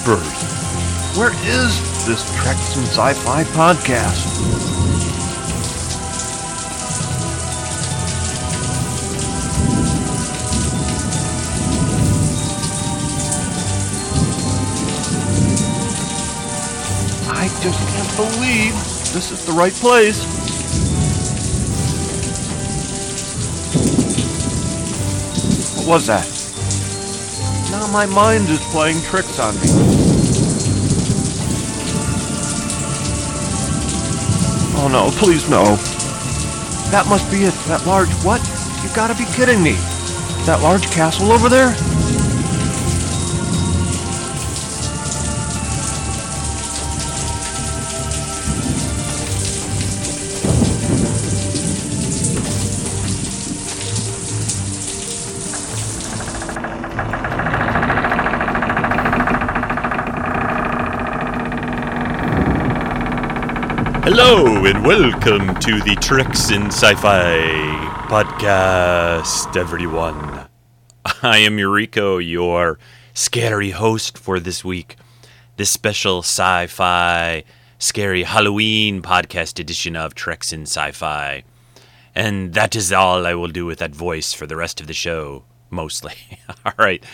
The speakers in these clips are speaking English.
Jeepers! Where is this Treks and Sci-Fi podcast? I just can't believe this is the right place. What was that? Now my mind is playing tricks on me. Oh no, please no. That must be it. That large what? You gotta be kidding me. That large castle over there? Welcome to the Tricks in Sci-Fi podcast, everyone. I am Eureka, your scary host for this week. This special sci-fi, scary Halloween podcast edition of Treks in Sci-Fi. And that is all I will do with that voice for the rest of the show, mostly. all right,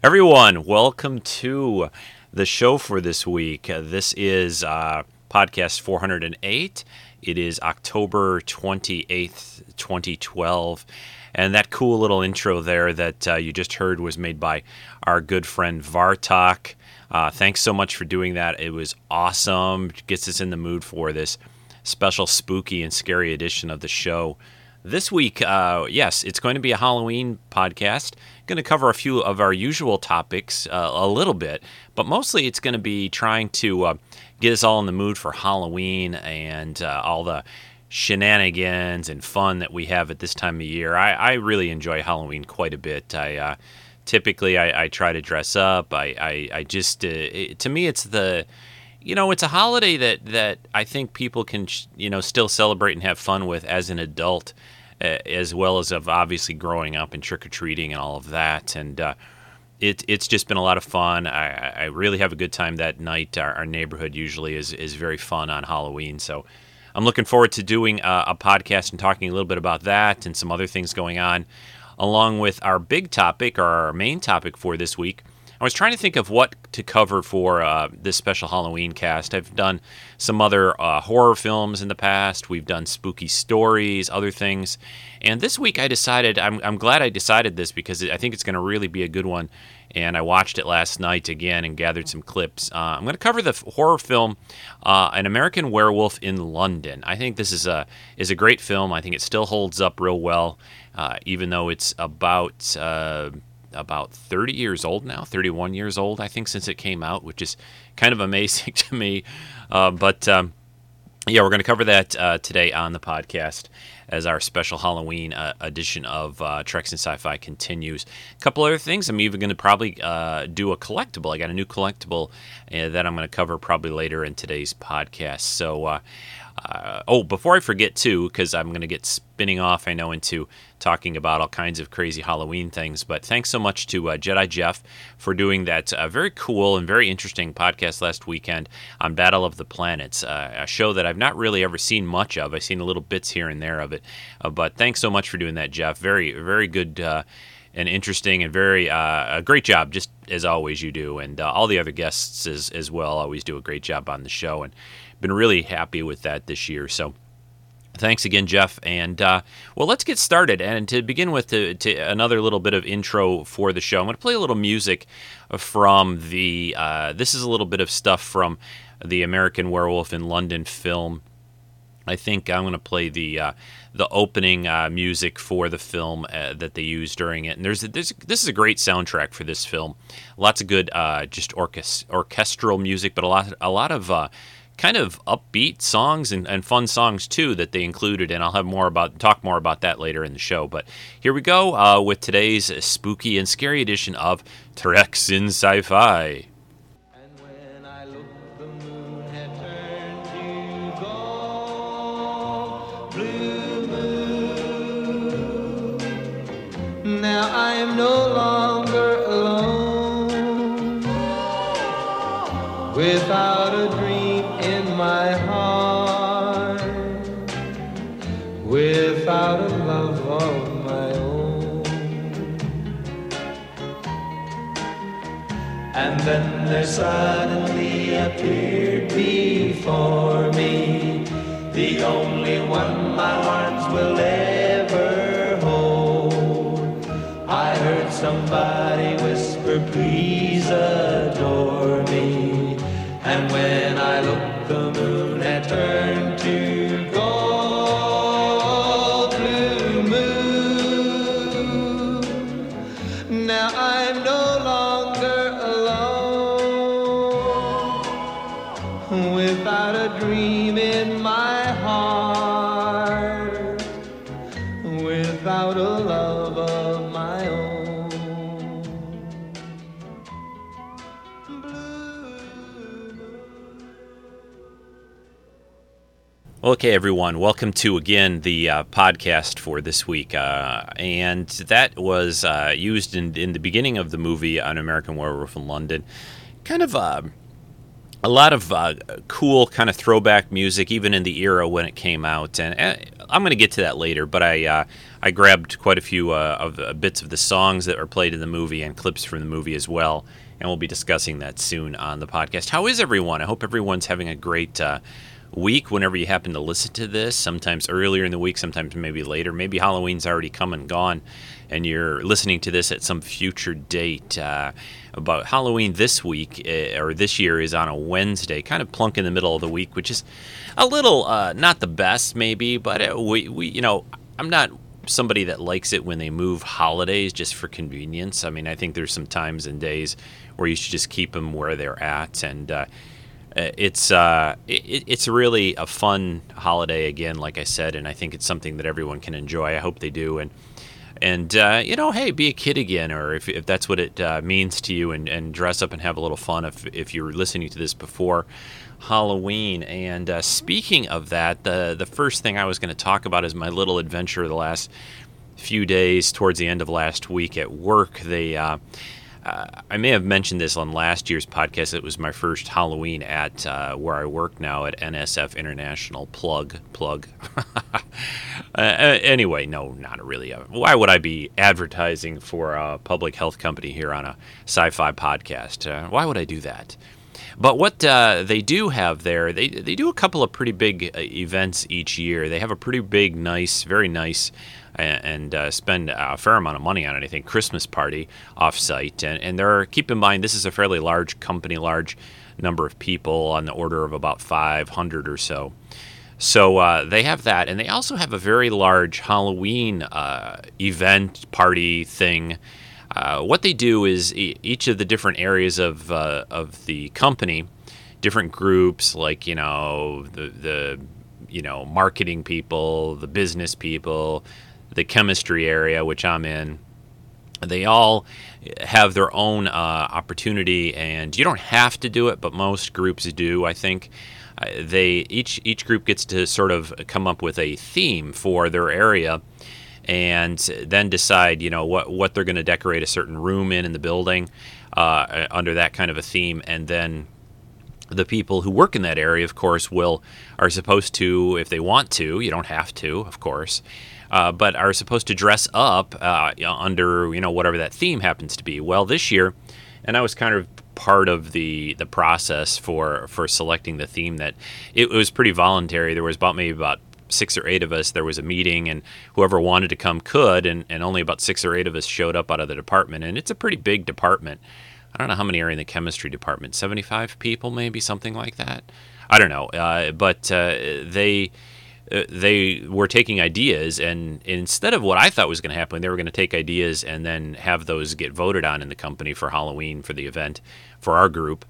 everyone, welcome to the show for this week. Uh, this is uh, podcast 408. It is October 28th, 2012. And that cool little intro there that uh, you just heard was made by our good friend Vartok. Uh, thanks so much for doing that. It was awesome. Gets us in the mood for this special spooky and scary edition of the show. This week, uh, yes, it's going to be a Halloween podcast. Going to cover a few of our usual topics uh, a little bit, but mostly it's going to be trying to uh, get us all in the mood for Halloween and uh, all the shenanigans and fun that we have at this time of year. I, I really enjoy Halloween quite a bit. I uh, typically I, I, try to dress up. I I, I just uh, it, to me it's the you know it's a holiday that that I think people can you know still celebrate and have fun with as an adult. Uh, as well as of obviously growing up and trick or treating and all of that, and uh, it, it's just been a lot of fun. I, I really have a good time that night. Our, our, neighborhood usually is, is very fun on Halloween. So I'm looking forward to doing a, a, podcast and talking a little bit about that and some other things going on, along with our big topic or our main topic for this week. I was trying to think of what to cover for uh, this special Halloween cast. I've done some other uh, horror films in the past. We've done spooky stories, other things. And this week I decided, I'm, I'm glad I decided this because I think it's going to really be a good one. And I watched it last night again and gathered some clips. Uh, I'm going to cover the horror film uh, An American Werewolf in London. I think this is a, is a great film. I think it still holds up real well, uh, even though it's about uh, about 30 years old now, 31 years old, I think, since it came out, which is kind of amazing to me. Uh, but um, yeah, we're going to cover that uh, today on the podcast as our special Halloween uh, edition of uh, Treks and Sci-Fi continues. A couple other things. I'm even going to probably uh, do a collectible. I got a new collectible uh, that I'm going to cover probably later in today's podcast. So uh, uh, oh, before I forget too, because I'm going to get spinning off, I know, into talking about all kinds of crazy Halloween things. But thanks so much to uh, Jedi Jeff for doing that uh, very cool and very interesting podcast last weekend on Battle of the Planets, uh, a show that I've not really ever seen much of. I've seen a little bits here and there of it. Uh, but thanks so much for doing that, Jeff. Very, very good uh, and interesting and very uh, a great job just as always you do and uh, all the other guests as, as well always do a great job on the show and been really happy with that this year. So thanks again, Jeff. And uh, well, let's get started. And to begin with, to, to, another little bit of intro for the show, I'm going to play a little music from the. Uh, this is a little bit of stuff from the American Werewolf in London film. I think I'm going to play the uh, the opening uh, music for the film uh, that they use during it. And there's, there's this is a great soundtrack for this film. Lots of good uh, just orchest- orchestral music, but a lot a lot of uh, kind of upbeat songs and, and, fun songs too that they included and i'll have more about talk more about that later in the show. But here we go uh, with today's spooky and scary edition of treks in sci-fi. Now I am no longer alone. without a dream my heart, without a love of my own. And then there suddenly appeared before me the only one my arms will ever hold. I heard somebody whisper, please uh, Okay, everyone, welcome to again the uh, podcast for this week. Uh, and that was uh, used in, in the beginning of the movie An American Werewolf in London. Kind of uh, a lot of uh, cool kind of throwback music, even in the era when it came out. And uh, I'm going to get to that later, but I uh, I grabbed quite a few uh, of bits of the songs that are played in the movie and clips from the movie as well. And we'll be discussing that soon on the podcast. How is everyone? I hope everyone's having a great week whenever you happen to listen to this. Sometimes earlier in the week, sometimes maybe later. Maybe Halloween's already come and gone, and you're listening to this at some future date. Uh, about Halloween this week uh, or this year is on a Wednesday, kind of plunk in the middle of the week, which is a little uh, not the best, maybe, but uh, we, we, you know, I'm not somebody that likes it when they move holidays just for convenience. I mean, I think there's some times and days where you should just keep them where they're at, and uh, it's uh, it, it's really a fun holiday again, like I said, and I think it's something that everyone can enjoy. I hope they do, and and uh, you know, hey, be a kid again, or if, if that's what it uh, means to you, and, and dress up and have a little fun. If if you're listening to this before Halloween, and uh, speaking of that, the the first thing I was going to talk about is my little adventure the last few days towards the end of last week at work. They uh, uh, I may have mentioned this on last year's podcast. It was my first Halloween at uh, where I work now at NSF International. Plug, plug. uh, anyway, no, not really. Uh, why would I be advertising for a public health company here on a sci fi podcast? Uh, why would I do that? But what uh, they do have there, they, they do a couple of pretty big uh, events each year. They have a pretty big, nice, very nice, and, and uh, spend a fair amount of money on it. I think Christmas party offsite, and and they're keep in mind this is a fairly large company, large number of people on the order of about 500 or so. So uh, they have that, and they also have a very large Halloween uh, event party thing. Uh, what they do is e- each of the different areas of uh, of the company, different groups like you know the the you know marketing people, the business people, the chemistry area which I'm in. They all have their own uh, opportunity, and you don't have to do it, but most groups do. I think uh, they each each group gets to sort of come up with a theme for their area and then decide, you know, what what they're going to decorate a certain room in in the building uh, under that kind of a theme, and then the people who work in that area, of course, will are supposed to, if they want to, you don't have to, of course, uh, but are supposed to dress up uh, under you know whatever that theme happens to be. Well, this year, and I was kind of part of the the process for for selecting the theme that it was pretty voluntary. There was about maybe about six or eight of us, there was a meeting, and whoever wanted to come could, and, and only about six or eight of us showed up out of the department. And it's a pretty big department. I don't know how many are in the chemistry department, 75 people, maybe something like that. I don't know. Uh, but uh, they. Uh, they were taking ideas, and instead of what I thought was going to happen, they were going to take ideas and then have those get voted on in the company for Halloween for the event for our group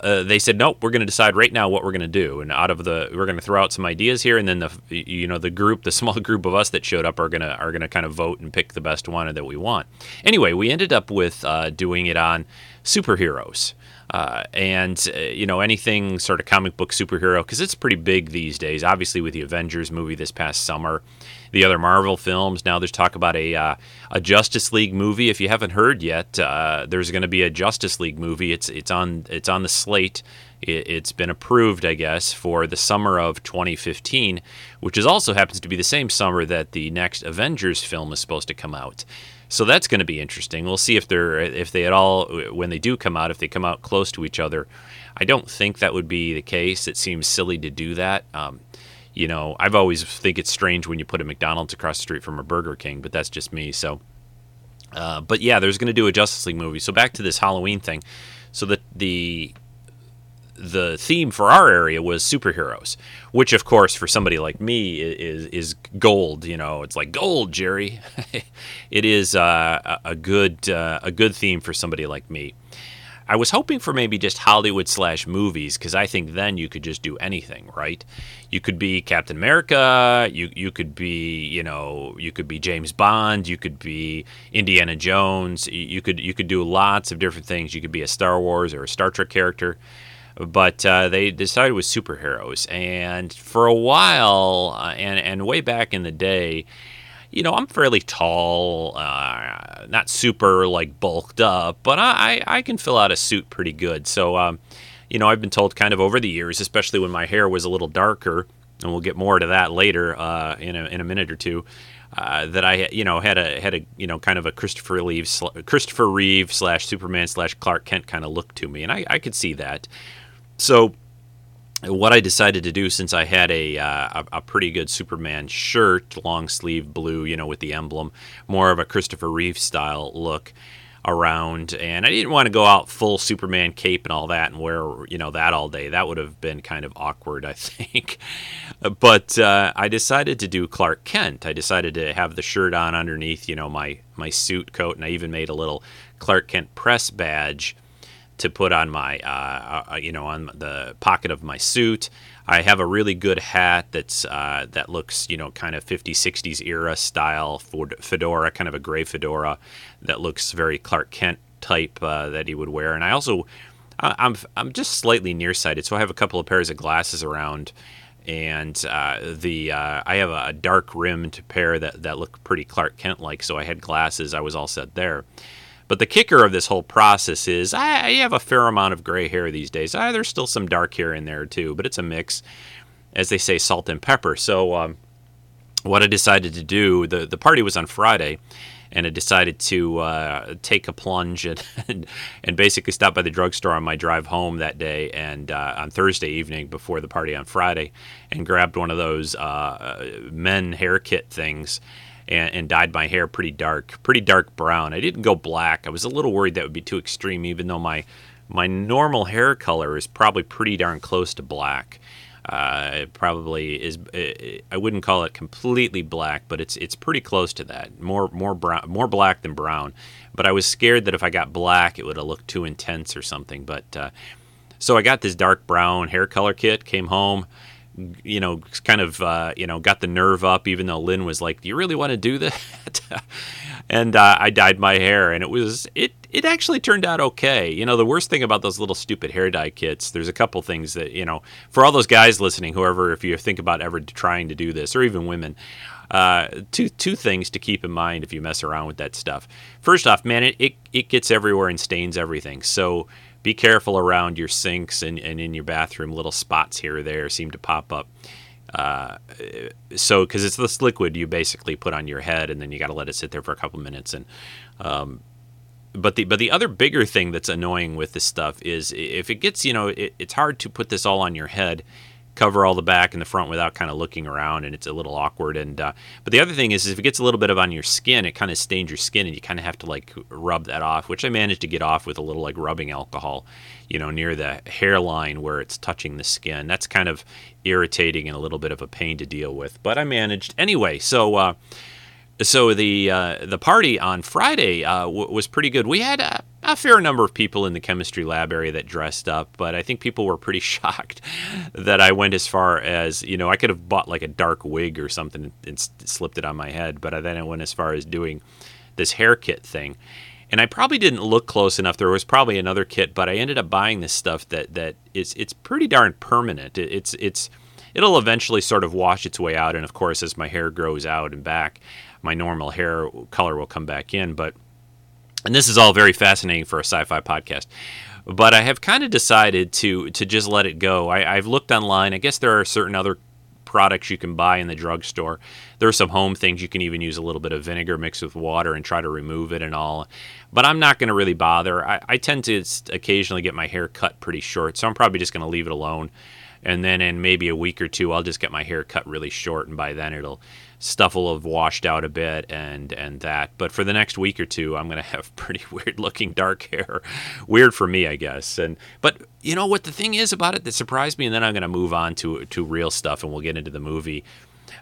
uh, they said, nope, we're going to decide right now what we're going to do. And out of the, we're going to throw out some ideas here, and then the, you know, the group, the small group of us that showed up are going to are going to kind of vote and pick the best one that we want. Anyway, we ended up with uh, doing it on superheroes. Uh, and uh, you know anything sort of comic book superhero because it's pretty big these days. Obviously, with the Avengers movie this past summer, the other Marvel films. Now there's talk about a uh, a Justice League movie. If you haven't heard yet, uh, there's going to be a Justice League movie. It's it's on it's on the slate. It, it's been approved, I guess, for the summer of 2015, which is also happens to be the same summer that the next Avengers film is supposed to come out. So that's going to be interesting. We'll see if they're if they at all when they do come out if they come out close to each other. I don't think that would be the case. It seems silly to do that. Um, you know, I've always think it's strange when you put a McDonald's across the street from a Burger King, but that's just me. So, uh, but yeah, there's going to do a Justice League movie. So back to this Halloween thing. So the the the theme for our area was superheroes, which of course for somebody like me is is gold. You know, it's like gold, Jerry. it is uh, a good uh, a good theme for somebody like me. I was hoping for maybe just Hollywood slash movies because I think then you could just do anything, right? You could be Captain America, you you could be you know you could be James Bond, you could be Indiana Jones, you could you could do lots of different things. You could be a Star Wars or a Star Trek character, but uh, they decided with superheroes, and for a while, uh, and and way back in the day you know, I'm fairly tall, uh, not super like bulked up, but I, I can fill out a suit pretty good. So, um, you know, I've been told kind of over the years, especially when my hair was a little darker, and we'll get more to that later uh, in, a, in a minute or two. Uh, that I, you know, had a had a you know kind of a Christopher Reeve Christopher Reeve slash Superman slash Clark Kent kind of look to me, and I, I could see that. So what I decided to do since I had a, uh, a, pretty good Superman shirt, long sleeve blue, you know, with the emblem, more of a Christopher Reeve style look around, and I didn't want to go out full Superman cape and all that and wear you know that all day. That would have been kind of awkward, I think. but uh, I decided to do Clark Kent. I decided to have the shirt on underneath, you know, my my suit coat, and I even made a little Clark Kent press badge to put on my, uh, uh, you know, on the pocket of my suit. I have a really good hat that's uh, that looks, you know, kind of 50s, 60s era style fedora, kind of a gray fedora that looks very Clark Kent type uh, that he would wear. And I also, I'm I'm just slightly nearsighted, so I have a couple of pairs of glasses around. And uh, the uh, I have a dark rimmed pair that, that look pretty Clark Kent like, so I had glasses. I was all set there. But the kicker of this whole process is I, I have a fair amount of gray hair these days. Uh, there's still some dark hair in there too, but it's a mix, as they say, salt and pepper. So um, what I decided to do, the the party was on Friday, and I decided to uh, take a plunge and, and, and basically stop by the drugstore on my drive home that day and uh, on Thursday evening before the party on Friday, and grabbed one of those uh, men hair kit things and, and, dyed my hair pretty dark, pretty dark brown. I didn't go black. I was a little worried that would be too extreme, even though my my normal hair color is probably pretty darn close to black. Uh, probably is. I wouldn't call it completely black, but it's it's pretty close to that. More more brown, more black than brown. But I was scared that if I got black, it would have looked too intense or something. But uh, so I got this dark brown hair color kit. Came home you know, kind of, uh, you know, got the nerve up, even though Lynn was like, "Do you really want to do that?" and uh, I dyed my hair, and it was it. It actually turned out okay. You know, the worst thing about those little stupid hair dye kits, there's a couple things that you know, for all those guys listening, whoever, if you think about ever trying to do this, or even women. Uh, two two things to keep in mind if you mess around with that stuff. First off, man, it, it, it gets everywhere and stains everything. So be careful around your sinks and, and in your bathroom. Little spots here or there seem to pop up. Uh, so, because it's this liquid you basically put on your head, and then you got to let it sit there for a couple minutes. And um, but the but the other bigger thing that's annoying with this stuff is if it gets you know it, it's hard to put this all on your head cover all the back and the front without kind of looking around, and it's a little awkward. And uh, but the other thing is, is, if it gets a little bit of on your skin, it kind of stains your skin, and you kind of have to like rub that off, which I managed to get off with a little like rubbing alcohol, you know, near the hairline where it's touching the skin. That's kind of irritating and a little bit of a pain to deal with, but I managed anyway. So. Uh, so the uh, the party on Friday uh, w- was pretty good. We had a, a, fair number of people in the chemistry lab area that dressed up, but I think people were pretty shocked that I went as far as you know I could have bought like a dark wig or something and, slipped it on my head, but I then I went as far as doing this hair kit thing. and I probably didn't look close enough. There was probably another kit, but I ended up buying this stuff that that is it's pretty darn permanent. It, it's it's it'll eventually sort of wash its way out, and of course, as my hair grows out and back, my normal hair color will come back in. But and this is all very fascinating for a sci-fi podcast. But I have kind of decided to to just let it go. I, I've looked online. I guess there are certain other products you can buy in the drugstore. There are some home things you can even use a little bit of vinegar mixed with water and try to remove it and all. But I'm not going to really bother. I, I tend to occasionally get my hair cut pretty short, so I'm probably just going to leave it alone. And then in maybe a week or two, I'll just get my hair cut really short, and by then it'll stuff will have washed out a bit and and that. But for the next week or two, I'm gonna have pretty weird looking dark hair. weird for me, I guess. And but you know what the thing is about it that surprised me, and then I'm gonna move on to to real stuff, and we'll get into the movie.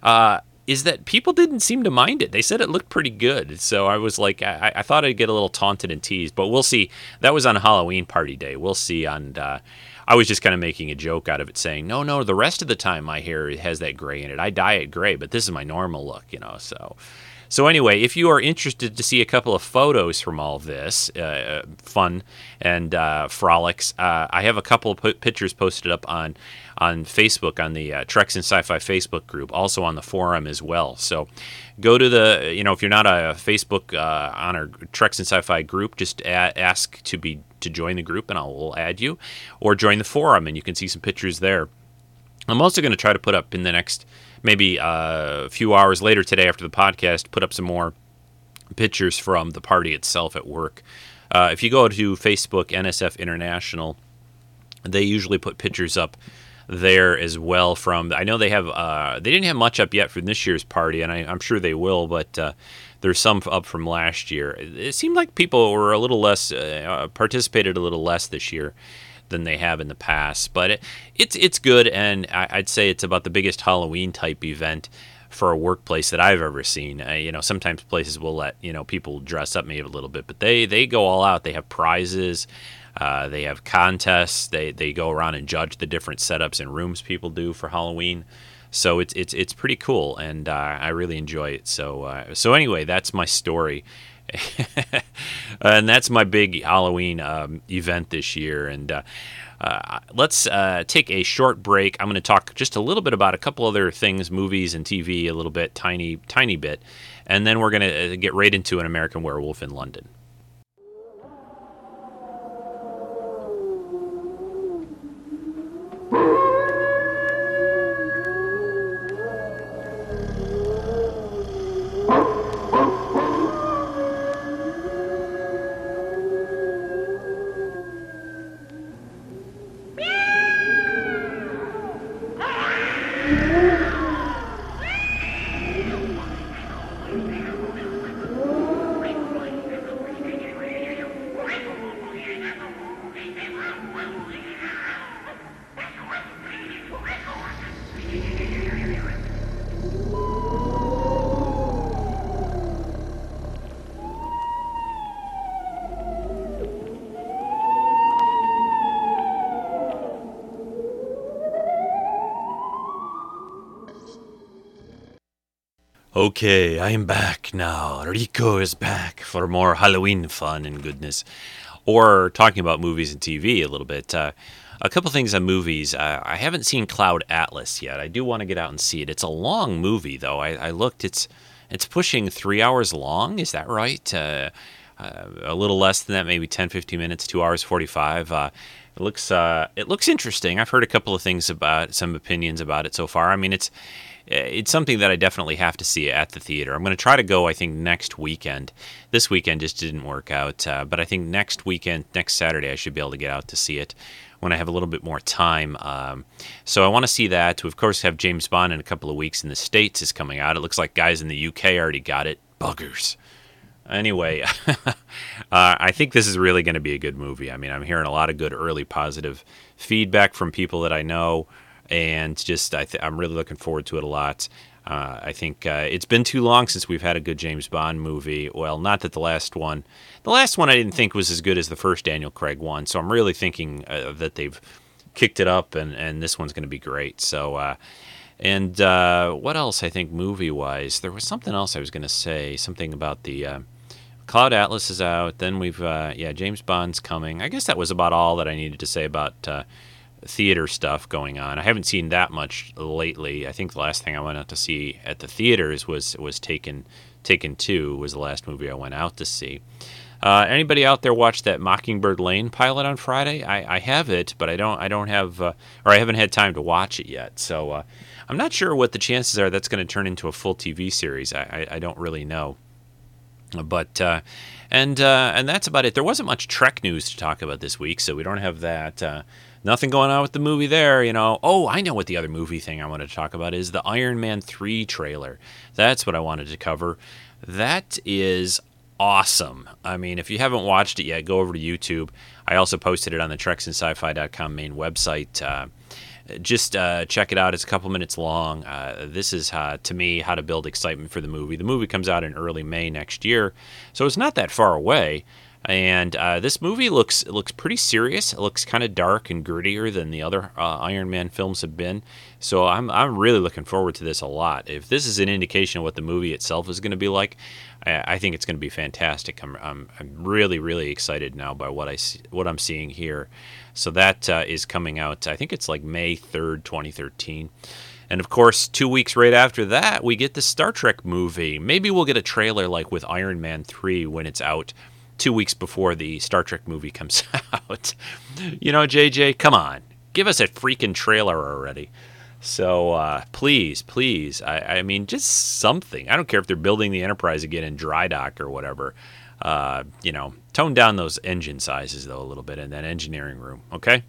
Uh, is that people didn't seem to mind it. They said it looked pretty good. So I was like, I, I thought I'd get a little taunted and teased, but we'll see. That was on Halloween party day. We'll see on uh, I was just kind of making a joke out of it, saying, no, no, the rest of the time my hair has that gray in it. I dye it gray, but this is my normal look, you know. So, so anyway, if you are interested to see a couple of photos from all this uh, fun and uh, frolics, uh, I have a couple of pictures posted up on on Facebook on the uh, Treks and Sci-Fi Facebook group, also on the forum as well. So go to the you know if you're not a Facebook uh, on our Treks and Sci-Fi group, just a- ask to be to join the group and I'll add you, or join the forum and you can see some pictures there. I'm also going to try to put up in the next maybe uh, a few hours later today after the podcast, put up some more pictures from the party itself at work. Uh, if you go to Facebook NSF International, they usually put pictures up there as well. From I know they have uh, they didn't have much up yet for this year's party, and I, am sure they will, but uh, there's some up from last year. It seemed like people were a little less uh, participated a little less this year than they have in the past, but it, it's it's good, and I, would say it's about the biggest Halloween type event for a workplace that I've ever seen. Uh, you know, sometimes places will let you know people dress up maybe a little bit, but they they go all out. They have prizes. Uh, they have contests. They they go around and judge the different setups and rooms people do for Halloween. So it's it's it's pretty cool, and uh, I really enjoy it. So uh, so anyway, that's my story. and that's my big Halloween um, event this year. And uh, uh, let's take a short break. I'm going to talk just a little bit about a couple other things, movies and TV, a little bit, tiny, tiny bit, and then we're going to get right into an American Werewolf in London. Boo! Okay, I am back now. Rico is back for more Halloween fun and goodness. Or talking about movies and TV a little bit. Uh, a couple things on movies. Uh, I haven't seen Cloud Atlas yet. I do want to get out and see it. It's a long movie, though. I, I looked. It's it's pushing three hours long. Is that right? Uh, uh a little less than that, maybe 10, 15 minutes. Two hours, forty-five. Uh, it looks uh, it looks interesting. I've heard a couple of things about some opinions about it so far. I mean, it's it's something that I definitely have to see at the theater. I'm going to try to go, I think, next weekend. This weekend just didn't work out, uh, but I think next weekend, next Saturday, I should be able to get out to see it when I have a little bit more time. Um, so I want to see that. We, of course, have James Bond in a couple of weeks in the States is coming out. It looks like guys in the UK already got it. Buggers. Anyway, uh, I think this is really going to be a good movie. I mean, I'm hearing a lot of good early positive feedback from people that I know and just I I'm really looking forward to it a lot. Uh, I think uh, it's been too long since we've had a good James Bond movie. Well, not that the last one, the last one I didn't think was as good as the first Daniel Craig one. So I'm really thinking uh, that they've kicked it up, and and this one's going to be great. So. Uh, and uh, what else? I think movie wise, there was something else I was going to say. Something about the. Uh, Cloud Atlas is out. Then we've yeah, James Bond's coming. I guess that was about all that I needed to say about theater stuff going on. I haven't seen that much lately. I think the last thing I went out to see at the theaters was was Taken Taken Two was the last movie I went out to see. Uh, anybody out there watch that Mockingbird Lane pilot on Friday? I, I have it, but I don't I don't have uh, or I haven't had time to watch it yet. So uh, I'm not sure what the chances are that's going to turn into a full TV series. I, I, I don't really know. But uh, and uh, and that's about it. There wasn't much Trek news to talk about this week, so we don't have that. Nothing going on with the movie there, you know. Oh, I know what the other movie thing I wanted to talk about is the Iron Man 3 trailer. That's what I wanted to cover. That is awesome. I mean, if you haven't watched it yet, go over to YouTube. I also posted it on the TreksandSci-Fi.com main website. Uh, just uh, check it out. It's a couple minutes long. Uh, this is, uh, to me, how to build excitement for the movie. The movie comes out in early May next year, so it's not that far away. And uh, this movie looks looks pretty serious. It looks kind of dark and grittier than the other uh, Iron Man films have been. So I'm I'm really looking forward to this a lot. If this is an indication of what the movie itself is going to be like, I, I think it's going to be fantastic. I'm, I'm I'm really really excited now by what I see, what I'm seeing here. So that uh, is coming out. I think it's like May 3rd, 2013. And of course, two weeks right after that, we get the Star Trek movie. Maybe we'll get a trailer like with Iron Man 3 when it's out two weeks before the Star Trek movie comes out. you know, JJ, come on. Give us a freaking trailer already. So uh, please, please, I, I, mean, just something. I don't care if they're building the Enterprise again in dry dock or whatever. Uh, you know, tone down those engine sizes though a little bit in that engineering room. Okay.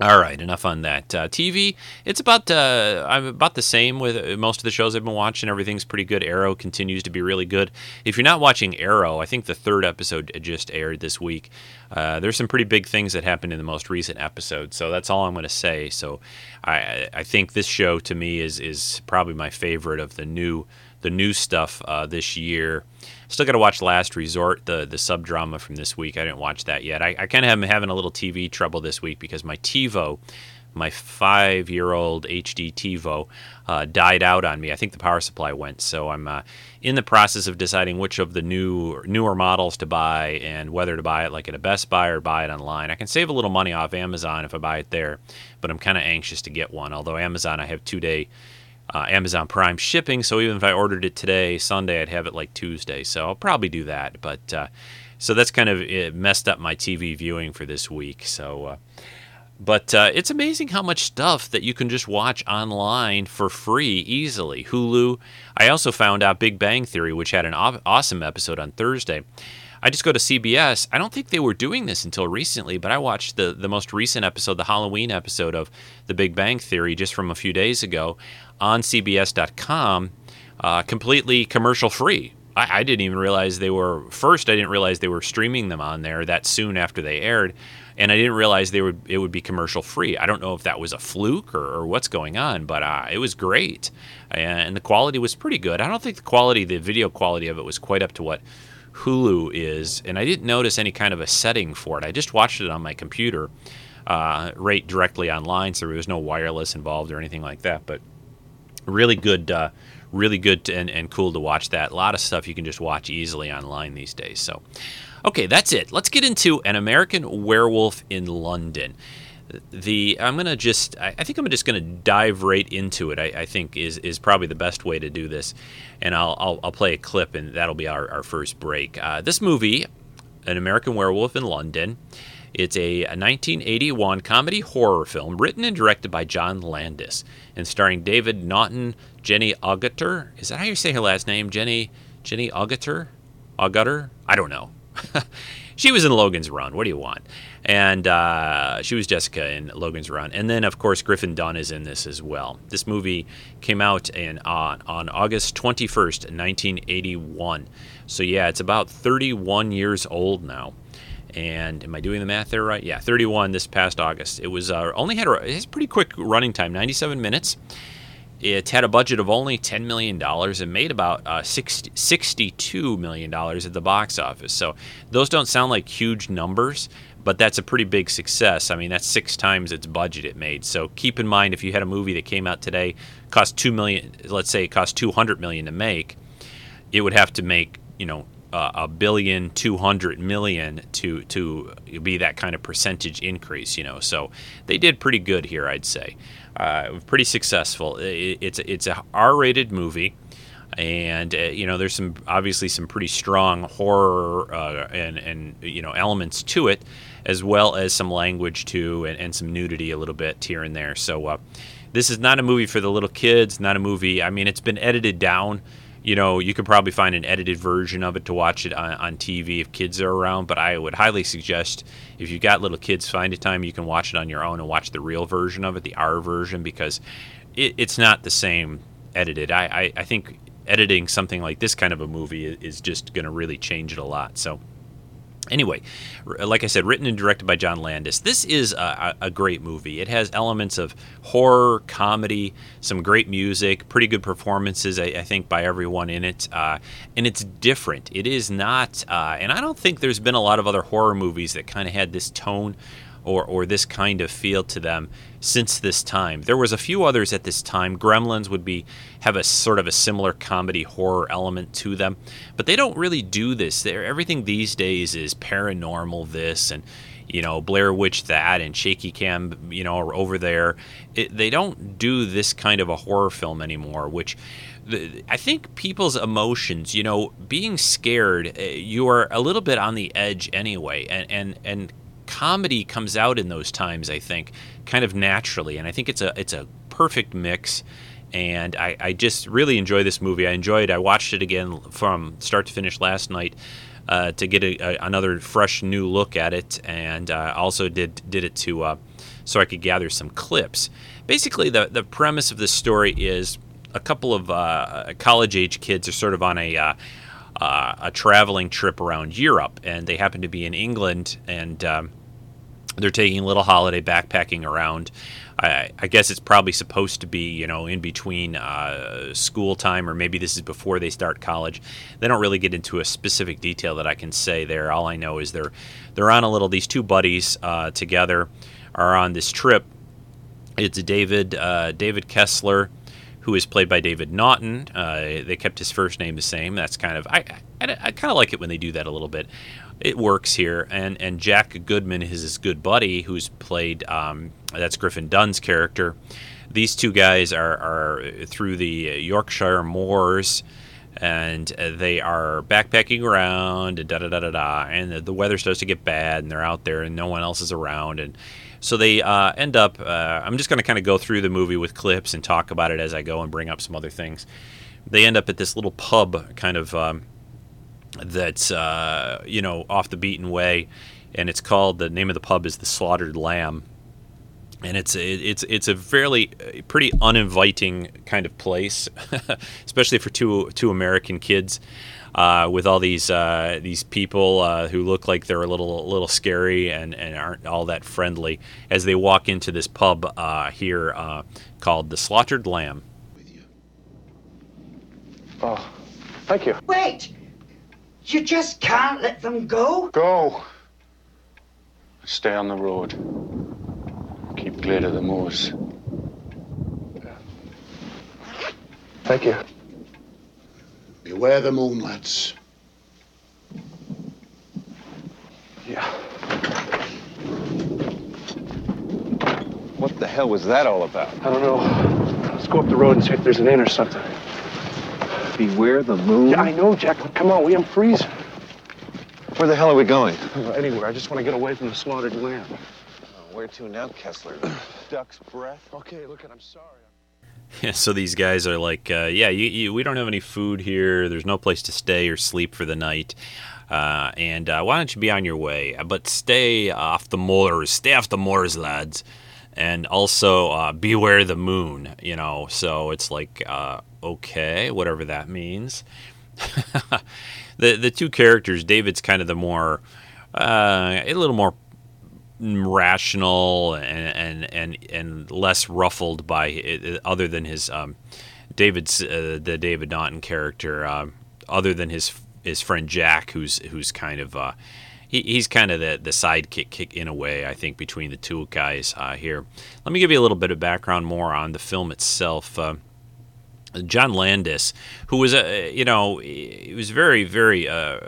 All right, enough on that. Uh, TV, it's about uh, I'm about the same with most of the shows I've been watching. Everything's pretty good. Arrow continues to be really good. If you're not watching Arrow, I think the third episode just aired this week. Uh, there's some pretty big things that happened in the most recent episode, so that's all I'm going to say. So I, I think this show to me is is probably my favorite of the new the new stuff uh, this year. Still got to watch Last Resort, the the sub drama from this week. I didn't watch that yet. I, I kind of am having a little TV trouble this week because my TiVo, my five year old HD TiVo, uh, died out on me. I think the power supply went, so I'm uh, in the process of deciding which of the new newer models to buy and whether to buy it like at a Best Buy or buy it online. I can save a little money off Amazon if I buy it there, but I'm kind of anxious to get one. Although Amazon, I have two day uh, Amazon Prime shipping. So even if I ordered it today, Sunday, I'd have it like Tuesday. So I'll probably do that. But uh, so that's kind of it messed up my TV viewing for this week. So, uh, but uh, it's amazing how much stuff that you can just watch online for free easily. Hulu. I also found out Big Bang Theory, which had an awesome episode on Thursday. I just go to CBS. I don't think they were doing this until recently, but I watched the, the most recent episode, the Halloween episode of The Big Bang Theory, just from a few days ago on CBS.com, uh, completely commercial free. I, I, didn't even realize they were, first, I didn't realize they were streaming them on there that soon after they aired. And I didn't realize they would it would be commercial free. I don't know if that was a fluke or, or what's going on, but uh, it was great, and the quality was pretty good. I don't think the quality, the video quality of it, was quite up to what Hulu is, and I didn't notice any kind of a setting for it. I just watched it on my computer, uh, right directly online, so there was no wireless involved or anything like that. But really good, uh, really good and, and cool to watch that. A lot of stuff you can just watch easily online these days. So, okay, that's it. Let's get into an American Werewolf in London the I'm gonna just I, I think I'm just gonna dive right into it. I, I, think is is probably the best way to do this, and I'll I'll, I'll play a clip and that'll be our, our first break. Uh, this movie, An American Werewolf in London. It's a, a 1981 comedy horror film written and directed by John Landis and starring David Naughton, Jenny Agutter. Is that how you say her last name? Jenny Jenny Agutter? Agutter? I don't know. she was in Logan's Run. What do you want? and uh, she was Jessica in Logan's Run. And then, of course, Griffin Dunne is in this as well. This movie came out in on on August 21st, 1981. So yeah, it's about 31 years old now. And am I doing the math there right? Yeah, 31 this past August. It was uh, only had a, it's pretty quick running time, 97 minutes. It had a budget of only $10 million and made about uh, 60, $62 million at the box office. So those don't sound like huge numbers, but that's a pretty big success. I mean, that's six times its budget it made. So keep in mind if you had a movie that came out today, cost two million, let's say it cost 200 million to make, it would have to make you know a billion, two hundred million to to be that kind of percentage increase. You know, so they did pretty good here, I'd say. Uh, pretty successful. It, it's it's a R-rated movie and uh, you know there's some obviously some pretty strong horror uh, and and you know elements to it as well as some language too and, and some nudity a little bit here and there so uh, this is not a movie for the little kids not a movie i mean it's been edited down you know you could probably find an edited version of it to watch it on, on tv if kids are around but i would highly suggest if you've got little kids find a time you can watch it on your own and watch the real version of it the r version because it, it's not the same edited I, I, I think editing something like this kind of a movie is just going to really change it a lot. So, anyway, like I said, written and directed by John Landis. This is a, a, great movie. It has elements of horror, comedy, some great music, pretty good performances, I, I think, by everyone in it. Uh, and it's different. It is not, uh, and I don't think there's been a lot of other horror movies that kind of had this tone or, or this kind of feel to them since this time. There was a few others at this time. Gremlins would be have a sort of a similar comedy horror element to them, but they don't really do this. They're, everything these days is paranormal this and you know Blair Witch that and shaky cam you know over there. It, they don't do this kind of a horror film anymore, which I think people's emotions, you know, being scared, eh, you are a little bit on the edge anyway, and and and comedy comes out in those times. I think kind of naturally, and I think it's a it's a perfect mix. And I, I just really enjoy this movie. I enjoyed. it. I watched it again from start to finish last night. Uh, to get a, a, another fresh new look at it, and uh, also did did it to uh, so I could gather some clips. Basically, the the premise of this story is a couple of uh, college age kids are sort of on a uh, uh, a traveling trip around Europe, and they happen to be in England, and um, they're taking a little holiday backpacking around. I, I, guess it's probably supposed to be, you know, in between uh, school time, or maybe this is before they start college. They don't really get into a specific detail that I can say there. All I know is they're they're on a little. These two buddies uh, together are on this trip. It's David uh, David Kessler, who is played by David Naughton. Uh, they kept his first name the same. That's kind of I I, I kind of like it when they do that a little bit it works here. And and Jack Goodman is his good buddy, who's played um, that's Griffin Dunne's character. These two guys are, are through the Yorkshire moors, and they are backpacking around and da da da da da. And the, the weather starts to get bad, and they're out there, and no one else is around, and so they uh, end up. Uh, I'm just going to kind of go through the movie with clips and talk about it as I go and bring up some other things. They end up at this little pub, kind of. Um, that's uh, you know off the beaten way, and it's called the name of the pub is the Slaughtered Lamb, and it's it's it's a fairly uh, pretty uninviting kind of place, especially for two two American kids. Uh, with all these uh, these people uh, who look like they're a little little scary and, and aren't all that friendly as they walk into this pub uh, here uh, called the Slaughtered Lamb. Oh, thank you. Wait! You just can't let them go? Go. Stay on the road. Keep clear of the moors. Thank you. Beware the moon, lads. Yeah. What the hell was that all about? I don't know. Let's go up the road and see if there's an inn or something. Beware the moon? Yeah, I know, Jack. Come on, we am freezing. Where the hell are we going? anywhere. I just want to get away from the slaughtered lamb. Oh, where to now, Kessler? Duck's breath. Okay, look, at I'm sorry. Yeah, so these guys are like, uh, yeah, you, you, we don't have any food here. There's no place to stay or sleep for the night. Uh, and uh, why don't you be on your way? But stay off the moors. Stay off the moors, lads. And also uh, beware the moon. You know, so it's like, uh, okay, whatever that means. the the two characters, David's kind of the more uh, a little more rational and and and, and less ruffled by it, other than his um, David's uh, the David Naughton character, uh, other than his his friend Jack, who's who's kind of uh, he, he's kind of the the sidekick kick in a way. I think between the two guys uh, here. Let me give you a little bit of background more on the film itself. Uh, John Landis, who was a you know he was very very uh,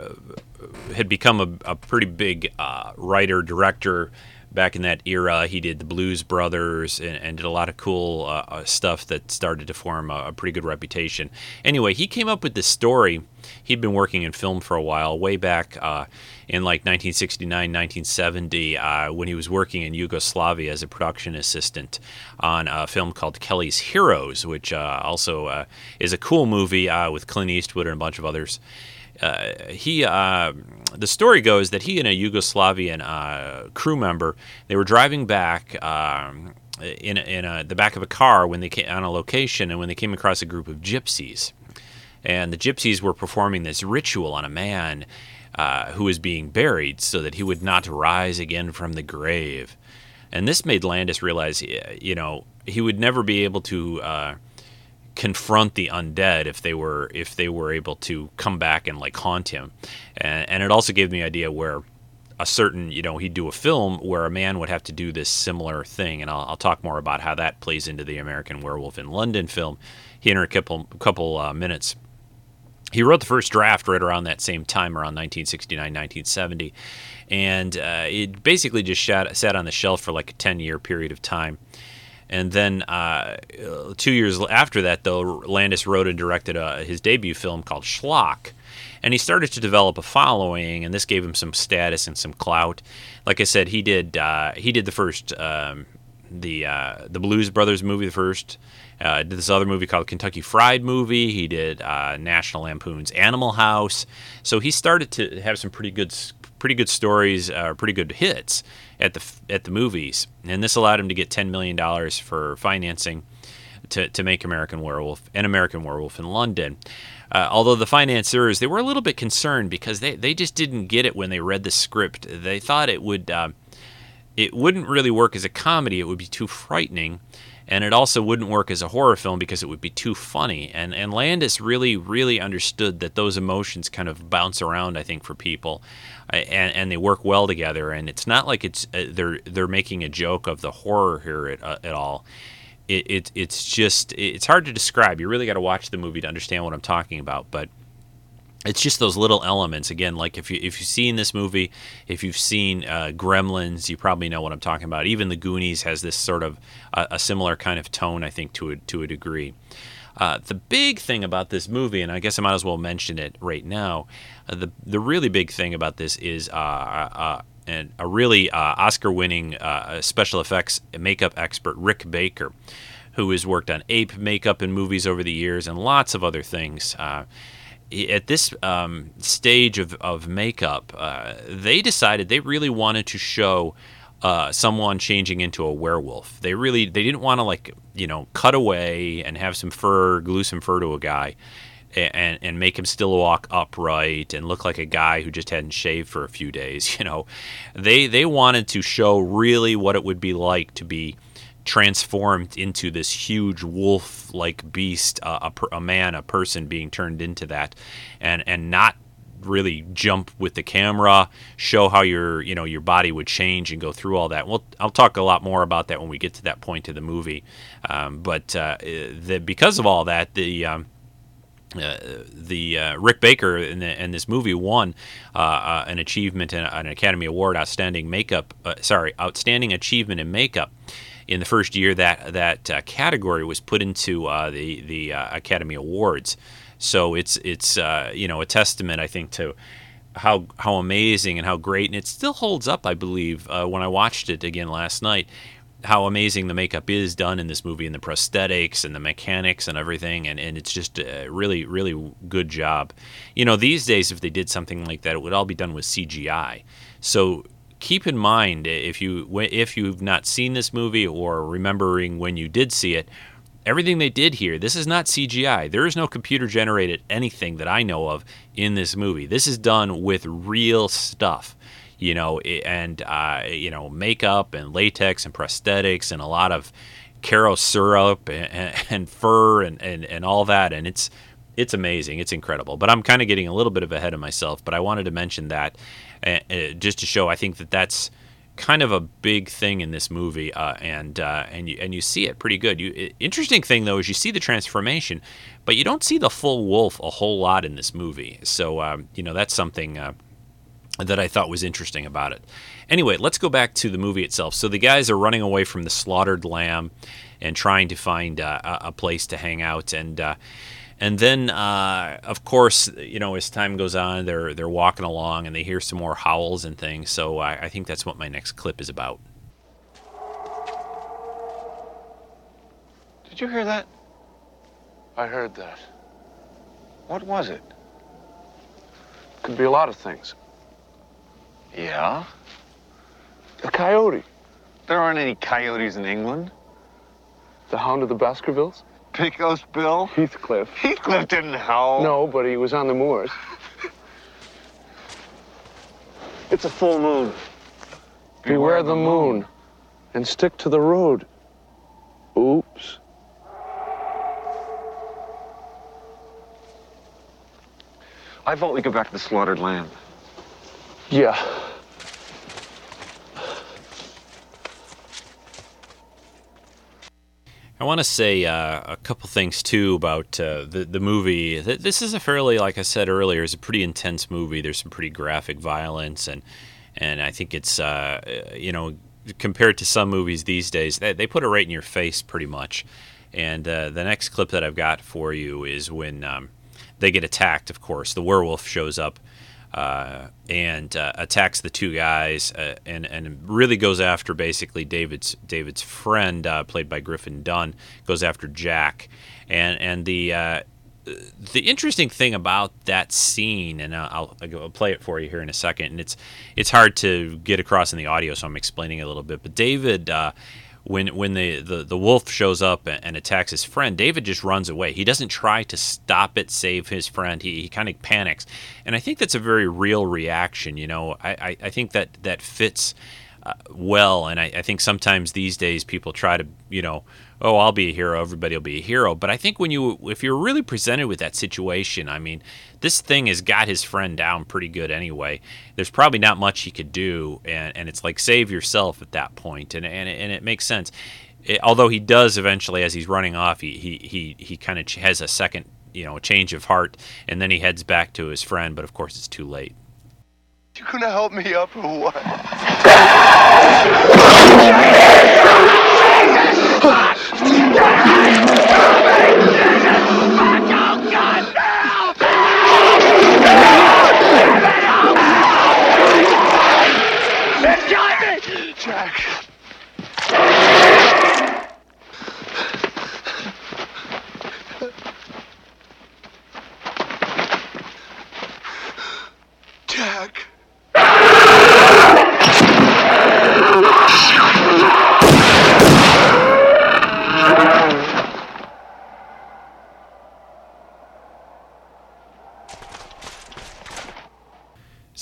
had become a, a pretty big uh, writer director back in that era. He did the Blues Brothers and, and did a lot of cool uh, uh, stuff that started to form a, a, pretty good reputation. Anyway, he came up with this story. He'd been working in film for a while, way back uh, in like 1969, 1970, uh, when he was working in Yugoslavia as a production assistant on a film called Kelly's Heroes, which uh, also uh, is a cool movie with Clint Eastwood and a bunch of others uh, he uh, the story goes that he and a Yugoslavian uh, crew member they were driving back um, in in a, the back of a car when they came on a location and when they came across a group of gypsies. And the gypsies were performing this ritual on a man uh, who was being buried so that he would not rise again from the grave. And this made Landis realize you know he would never be able to uh, confront the undead if they were if they were able to come back and like haunt him. And, and it also gave me the idea where a certain you know he'd do a film where a man would have to do this similar thing and I'll, I'll talk more about how that plays into the American Werewolf in London film. Here in a couple couple uh, minutes. He wrote the first draft right around that same time around 1969 1970 and uh, it basically just sat on the shelf for like a 10 year period of time and then uh, two years after that, though, Landis wrote and directed uh, his debut film called Schlock. And he started to develop a following, and this gave him some status and some clout. Like I said, he did uh, he did the first um, the uh, the Blues Brothers movie, the first. Uh, did this other movie called Kentucky Fried Movie. He did uh, National Lampoon's Animal House. So he started to have some pretty good pretty good stories, uh, pretty good hits at the at the movies, and this allowed him to get ten million dollars for financing to, to make American Werewolf and American Werewolf in London. Uh, although the financiers they were a little bit concerned because they, they just didn't get it when they read the script. They thought it would uh, it wouldn't really work as a comedy. It would be too frightening and it also wouldn't work as a horror film because it would be too funny. And and Landis really really understood that those emotions kind of bounce around. I think for people, uh, and and they work well together. And it's not like it's uh, they're they're making a joke of the horror here at, uh, at all. It, it it's just it's hard to describe. You really got to watch the movie to understand what I'm talking about. But it's just those little elements. Again like if you if you've seen this movie if you've seen uh, gremlins you probably know what i'm talking about. Even the goonies has this sort of uh, a similar kind of tone i think to a, to a degree. Uh, the big thing about this movie and i guess i might as well mention it right now uh, the, the really big thing about this is uh, uh, a really oscar winning special effects makeup expert rick baker who has worked on ape makeup in movies over the years and lots of other things at this um, stage of, of makeup, uh, they decided they really wanted to show uh, someone changing into a werewolf. They really they didn't want to like you know cut away and have some fur, glue some fur to a guy, and and make him still walk upright and look like a guy who just hadn't shaved for a few days. You know, they they wanted to show really what it would be like to be transformed into this huge wolf-like beast, uh, a, a man, a person being turned into that, and and not really jump with the camera, show how your you know your body would change and go through all that. Well, I'll talk a lot more about that when we get to that point of the movie. Um, but uh, the, because of all that, the um, uh, the uh, Rick Baker in, the, in, this movie won uh, uh an achievement, and an Academy Award, outstanding makeup. Uh, sorry, outstanding achievement in makeup in the first year that that uh, category was put into uh, the the uh, Academy Awards. So it's it's uh, you know a testament I think to how how amazing and how great and it still holds up I believe uh, when I watched it again last night how amazing the makeup is done in this movie and the prosthetics and the mechanics and everything and, and it's just a really really good job you know these days if they did something like that it would all be done with cgi so keep in mind if you if you've not seen this movie or remembering when you did see it, everything they did here, this is not CGI. There is no computer generated anything that I know of in this movie. This is done with real stuff, you know, and uh, you know makeup and latex and prosthetics and a lot of Karo syrup and, and fur and, and, and all that, and it's it's amazing. It's incredible. But I'm kind of getting a little bit of ahead of myself. But I wanted to mention that just to show I think that that's kind of a big thing in this movie, uh, and uh, and you and you see it pretty good. You interesting thing though is you see the transformation, but you don't see the full wolf a whole lot in this movie. So um, you know that's something. Uh, that I thought was interesting about it. Anyway, let's go back to the movie itself. So the guys are running away from the slaughtered lamb and trying to find uh, a a place to hang out, and uh, and then uh, of course, you know, as time goes on, they're they're walking along and they hear some more howls and things. So I, I think that's what my next clip is about. Did you hear that? I heard that. What was it? Could be a lot of things. Yeah? A coyote. There aren't any coyotes in England. The hound of the Baskervilles? Pecos Bill? Heathcliff. Heathcliff didn't howl. No, but he was on the moors. It's a full moon. Beware the moon and stick to the road. Oops. I vote we go back to the slaughtered lamb. Yeah. I want to say uh, a couple things too about uh, the the movie. This is a fairly, like I said earlier, is a pretty intense movie. There's some pretty graphic violence, and and I think it's uh, you know compared to some movies these days, they, they put it right in your face pretty much. And uh, the next clip that I've got for you is when um, they get attacked. Of course, the werewolf shows up uh, and uh, attacks the two guys, uh, and and really goes after basically David's David's friend, uh, played by Griffin Dunne, goes after Jack, and and the uh, the interesting thing about that scene, and I'll, I'll play it for you here in a second, and it's it's hard to get across in the audio, so I'm explaining a little bit. But David, uh, when when the, the, the wolf shows up and, attacks his friend, David just runs away. He doesn't try to stop it, save his friend. He, he kind of panics, and I think that's a very real reaction. You know, I, I, I think that that fits uh, well, and I, I think sometimes these days people try to you know oh, I'll be a hero, everybody will be a hero. But I think when you, if you're really presented with that situation, I mean, this thing has got his friend down pretty good anyway. There's probably not much he could do, and, and it's like save yourself at that point, and and, and it makes sense. It, although he does eventually, as he's running off, he he he, he kind of has a second, you know, change of heart, and then he heads back to his friend. But of course, it's too late. You gonna help me up or what? Jack.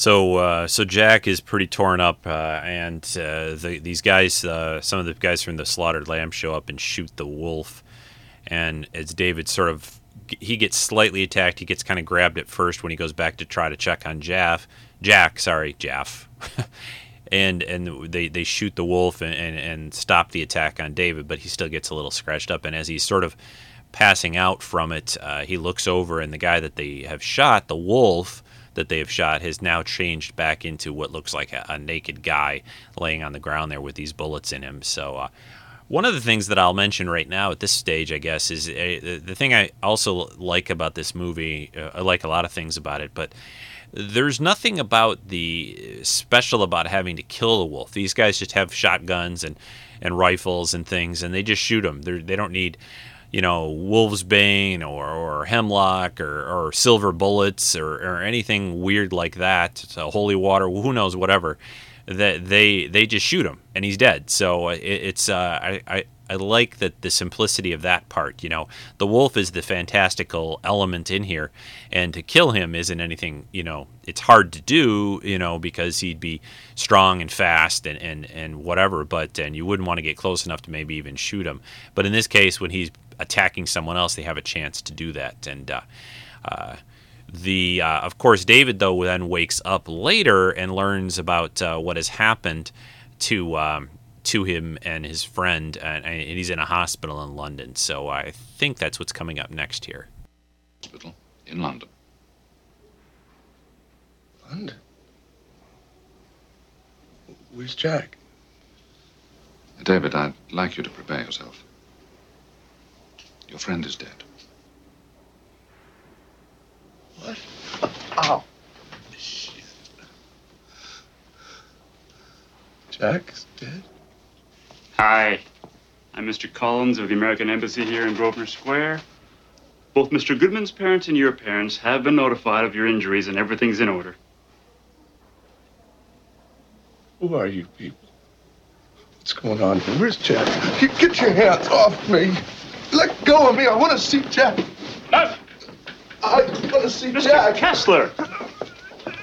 So, uh, so Jack is pretty torn up, uh, and uh, the, these guys, uh, some of the guys from the Slaughtered Lamb, show up and shoot the wolf. And as David sort of, he gets slightly attacked. He gets kind of grabbed at first when he goes back to try to check on Jaff, Jack. Sorry, Jaff. and and they, they shoot the wolf and, and, and stop the attack on David, but he still gets a little scratched up. And as he's sort of passing out from it, uh, he looks over, and the guy that they have shot, the wolf that they have shot, has now changed back into what looks like a, a naked guy laying on the ground there with these bullets in him. So. Uh, one of the things that I'll mention right now at this stage, I guess, is uh, the, thing I also like about this movie. Uh, I like a lot of things about it, but there's nothing about the special about having to kill the wolf. These guys just have shotguns and, and rifles and things, and they just shoot them. They're, they don't need, you know, wolf's bane or, or hemlock or, or silver bullets or, or anything weird like that. So holy water, who knows, whatever. That they they just shoot him and he's dead. So it, it's uh, I, I I like that the simplicity of that part. You know, the wolf is the fantastical element in here, and to kill him isn't anything. You know, it's hard to do. You know, because he'd be strong and fast and and and whatever. But and you wouldn't want to get close enough to maybe even shoot him. But in this case, when he's attacking someone else, they have a chance to do that. And uh, uh, the uh, of course David though then wakes up later and learns about uh, what has happened to um, to him and his friend, and, and he's in a hospital in London. So I think that's what's coming up next here. Hospital in London. London? Where's Jack? David, I'd like you to prepare yourself. Your friend is dead. What? Oh. Shit. Jack's dead? Hi, I'm Mr. Collins of the American Embassy here in Grosvenor Square. Both Mr. Goodman's parents and your parents have been notified of your injuries and everything's in order. Who are you people? What's going on here? Where's Jack? Get, get your hands off me. Let go of me. I want to see Jack. No! I want to see Mr. Jack. Kessler!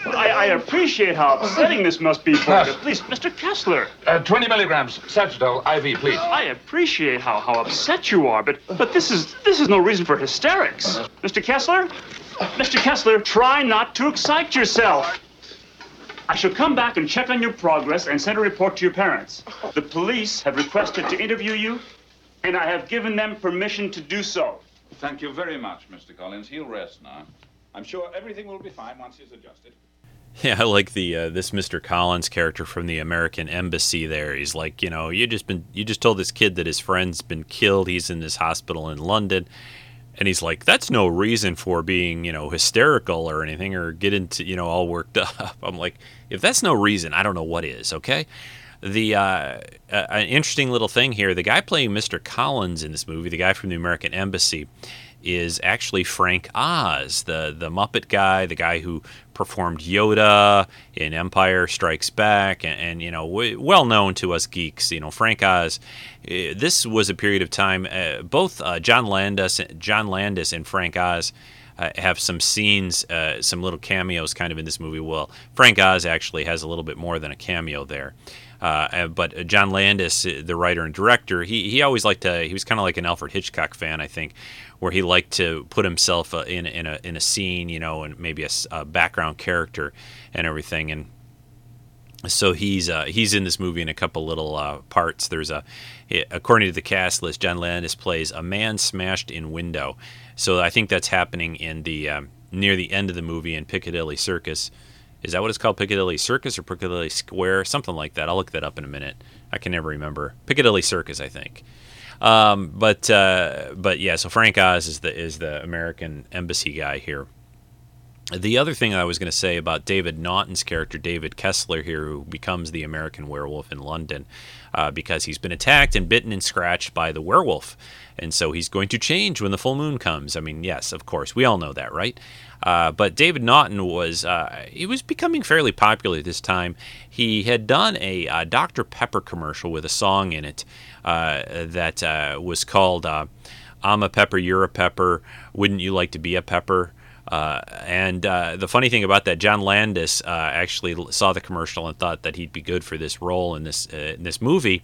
I, I appreciate how upsetting this must be for you. Please, Mr. Kessler, Uh, 20 milligrams, Sagitol IV, please. I appreciate how, how upset you are, but but this is this is no reason for hysterics. Mr. Kessler? Mr. Kessler, try not to excite yourself. I shall come back and check on your progress and send a report to your parents. The police have requested to interview you, and I have given them permission to do so. Thank you very much, Mr. Collins. He'll rest now. I'm sure everything will be fine once he's adjusted. Yeah, I like the uh, this Mr. Collins character from the American Embassy. There, he's like, you know, you just been you just told this kid that his friend's been killed. He's in this hospital in London, and he's like, that's no reason for being, you know, hysterical or anything or get into, you know, all worked up. I'm like, if that's no reason, I don't know what is. Okay. The uh, an interesting little thing here: the guy playing Mr. Collins in this movie, the guy from the American Embassy, is actually Frank Oz, the the Muppet guy, the guy who performed Yoda in Empire Strikes Back, and, and you know, w- well known to us geeks. You know, Frank Oz. uh, This was a period of time. Uh, both uh, John Landis, John Landis, and Frank Oz. Uh, have some scenes, uh, some little cameos kind of in this movie. Well, Frank Oz actually has a little bit more than a cameo there. Uh, uh, but John Landis, uh, the writer and director, he, he always liked to. He was kind of like an Alfred Hitchcock fan, I think, where he liked to put himself uh, in in a in a scene, you know, and maybe a background character and everything. And so he's uh, he's in this movie in a couple little uh, parts. There's a according to the cast list, John Landis plays a man smashed in window. So I think that's happening in the um, near the end of the movie in Piccadilly Circus. Is that what it's called? Piccadilly Circus or Piccadilly Square? Something like that. I'll look that up in a minute. I can never remember. Piccadilly Circus, I think. Um, but uh, but yeah, so Frank Oz is the is the American embassy guy here. The other thing I was going to say about David Naughton's character, David Kessler, here, who becomes the American werewolf in London, uh, because he's been attacked and bitten and scratched by the werewolf. And so he's going to change when the full moon comes. I mean, yes, of course, we all know that, right? Uh, but David Naughton was uh, he was becoming fairly popular this time. He had done a uh, Dr Pepper commercial with a song in it uh, that uh, was called uh, "I'm a pepper, you're a pepper. Wouldn't you like to be a pepper?" Uh, and uh, the funny thing about that, John Landis uh, actually saw the commercial and thought that he'd be good for this role in this in this movie.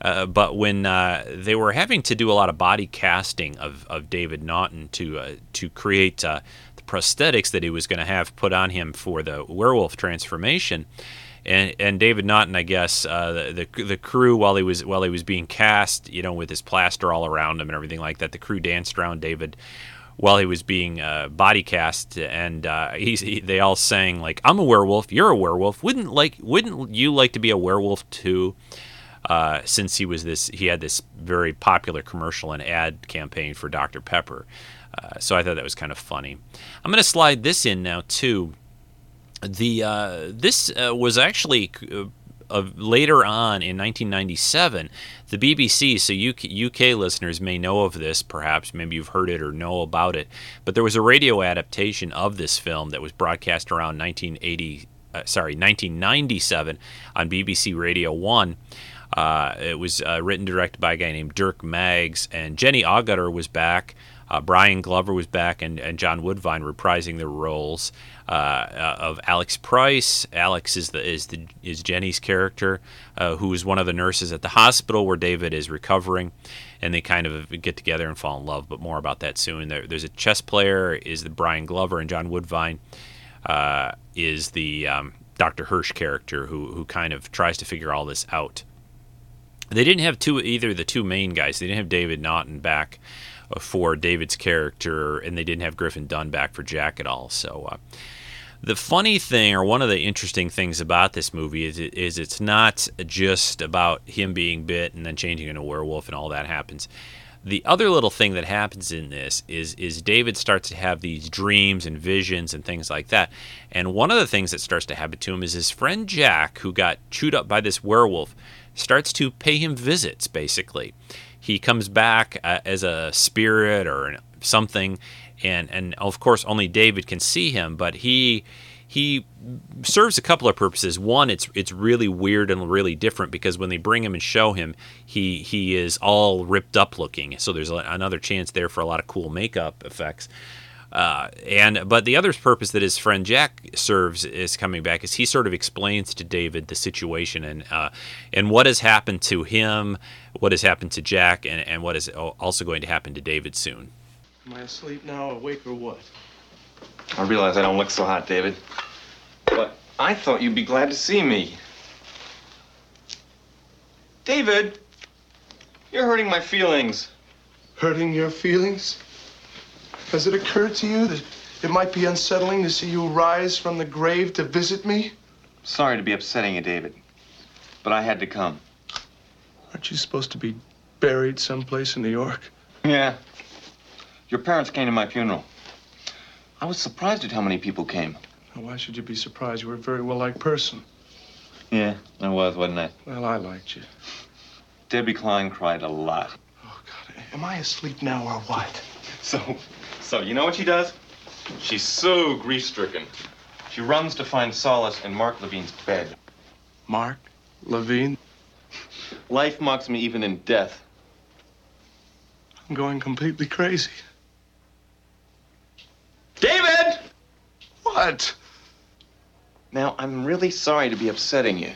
Uh, but when uh, they were having to do a lot of body casting of, of David Naughton to uh, to create uh, the prosthetics that he was going to have put on him for the werewolf transformation, and and David Naughton, I guess uh, the, the the crew while he was while he was being cast, you know, with his plaster all around him and everything like that, the crew danced around David while he was being uh, body cast, and he's, he, they all sang like, "I'm a werewolf, you're a werewolf. Wouldn't like wouldn't you like to be a werewolf too?" Uh, since he was this, he had this very popular commercial and ad campaign for Dr Pepper. Uh, so I thought that was kind of funny. I'm going to slide this in now too. The uh, this uh, was actually uh, later on in 1997, the BBC. So UK, UK listeners may know of this, perhaps maybe you've heard it or know about it. But there was a radio adaptation of this film that was broadcast around 1980. Uh, sorry, 1997 on BBC Radio One. Uh, it was uh, written directed by a guy named Dirk Maggs, and Jenny Agutter was back. Uh, Brian Glover was back, and, and John Woodvine reprising the roles uh, uh, of Alex Price. Alex is the is the is Jenny's character, uh, who is one of the nurses at the hospital where David is recovering, and they kind of get together and fall in love. But more about that soon. There, there's a chess player is the Brian Glover, and John Woodvine is the um, Dr. Hirsch character who who kind of tries to figure all this out. They didn't have two either the two main guys. They didn't have David Naughton back uh, for David's character, and they didn't have Griffin Dunne back for Jack at all. So. Uh, the funny thing, or one of the interesting things about this movie, is, is it's not just about him being bit and then changing into a werewolf and all that happens. The other little thing that happens in this is is David starts to have these dreams and visions and things like that. And one of the things that starts to happen to him is his friend Jack, who got chewed up by this werewolf, starts to pay him visits. Basically, he comes back uh, as a spirit or something, and and of course only David can see him, but he he serves a couple of purposes. One, it's it's really weird and really different because when they bring him and show him, he he is all ripped up looking. So there's another chance there for a lot of cool makeup effects. Uh, and but the other purpose that his friend Jack serves is coming back is he sort of explains to David the situation and uh, and what has happened to him, what has happened to Jack, and, and what is also going to happen to David soon. Am I asleep now, awake, or what? I realize I don't look so hot, David. But I thought you'd be glad to see me. David, you're hurting my feelings. Hurting your feelings? Has it occurred to you that it might be unsettling to see you rise from the grave to visit me? Sorry to be upsetting you, David, but I had to come. Aren't you supposed to be buried someplace in New York? Yeah. Your parents came to my funeral. I was surprised at how many people came. why should you be surprised? You were a very well-liked person. Yeah, I was, wasn't I? Well, I liked you. Debbie Klein cried a lot. Oh, God. Am I asleep now or what? So, so you know what she does? She's so grief-stricken. She runs to find solace in Mark Levine's bed. Mark? Levine? Life mocks me even in death. I'm going completely crazy. David! What? Now, I'm really sorry to be upsetting you,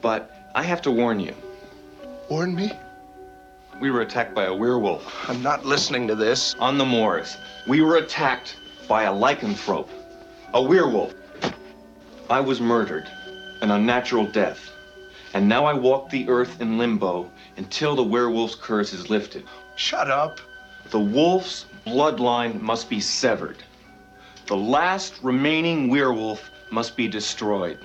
but I have to warn you. Warn me? We were attacked by a werewolf. I'm not listening to this. On the moors. We were attacked by a lycanthrope, a werewolf. I was murdered, an unnatural death. And now I walk the earth in limbo until the werewolf's curse is lifted. Shut up. The wolf's bloodline must be severed. The last remaining werewolf must be destroyed.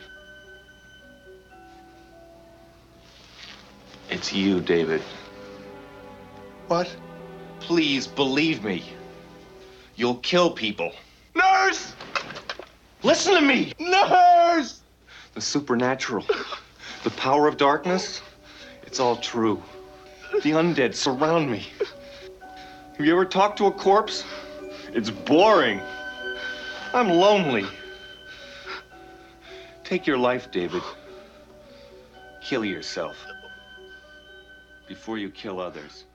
It's you, David. What? Please believe me. You'll kill people. Nurse! Listen to me! Nurse! The supernatural, the power of darkness, it's all true. The undead surround me. Have you ever talked to a corpse? It's boring. I'm lonely. Take your life, David. Kill yourself before you kill others.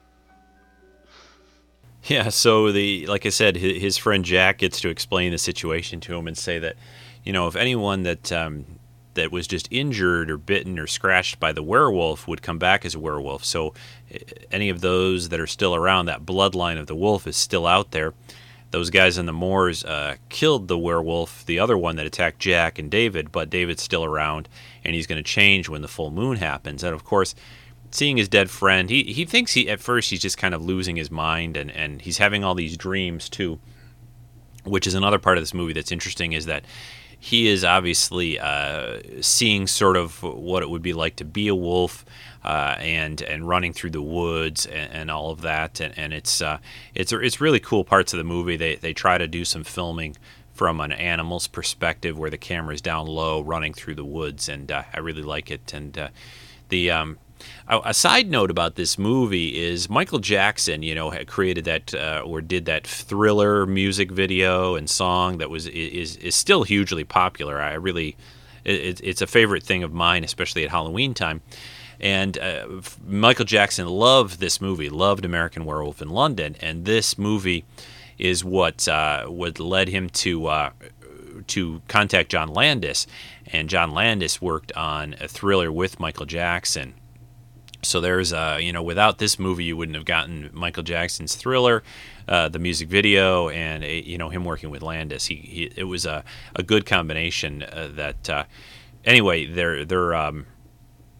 Yeah, so the like I said, his, friend Jack gets to explain the situation to him and say that, you know, if anyone that um, that was just injured or bitten or scratched by the werewolf would come back as a werewolf. So eh, any of those that are still around, that bloodline of the wolf is still out there. Those guys in the moors uh, killed the werewolf, the other one that attacked Jack and David, but David's still around, and he's going to change when the full moon happens. And of course, seeing his dead friend, he, he thinks he at first he's just kind of losing his mind, and, and he's having all these dreams too, which is another part of this movie that's interesting. Is that he is obviously uh, seeing sort of what it would be like to be a wolf uh, and and running through the woods and, and all of that. And, and it's uh, it's it's really cool parts of the movie. They they try to do some filming from an animal's perspective where the camera is down low running through the woods. And uh, I really like it. And uh, the um, a side note about this movie is Michael Jackson, you know, created that uh, or did that thriller music video and song that was is is still hugely popular. I really, it, it's a favorite thing of mine, especially at Halloween time. And uh, Michael Jackson loved this movie, loved American Werewolf in London, and this movie is what uh, what led him to uh, to contact John Landis, and John Landis worked on a thriller with Michael Jackson so there's, uh, you know, without this movie, you wouldn't have gotten Michael Jackson's Thriller, uh, the music video, and you know him working with Landis. He, he it was a, a good combination uh, that uh, anyway, they're they're um,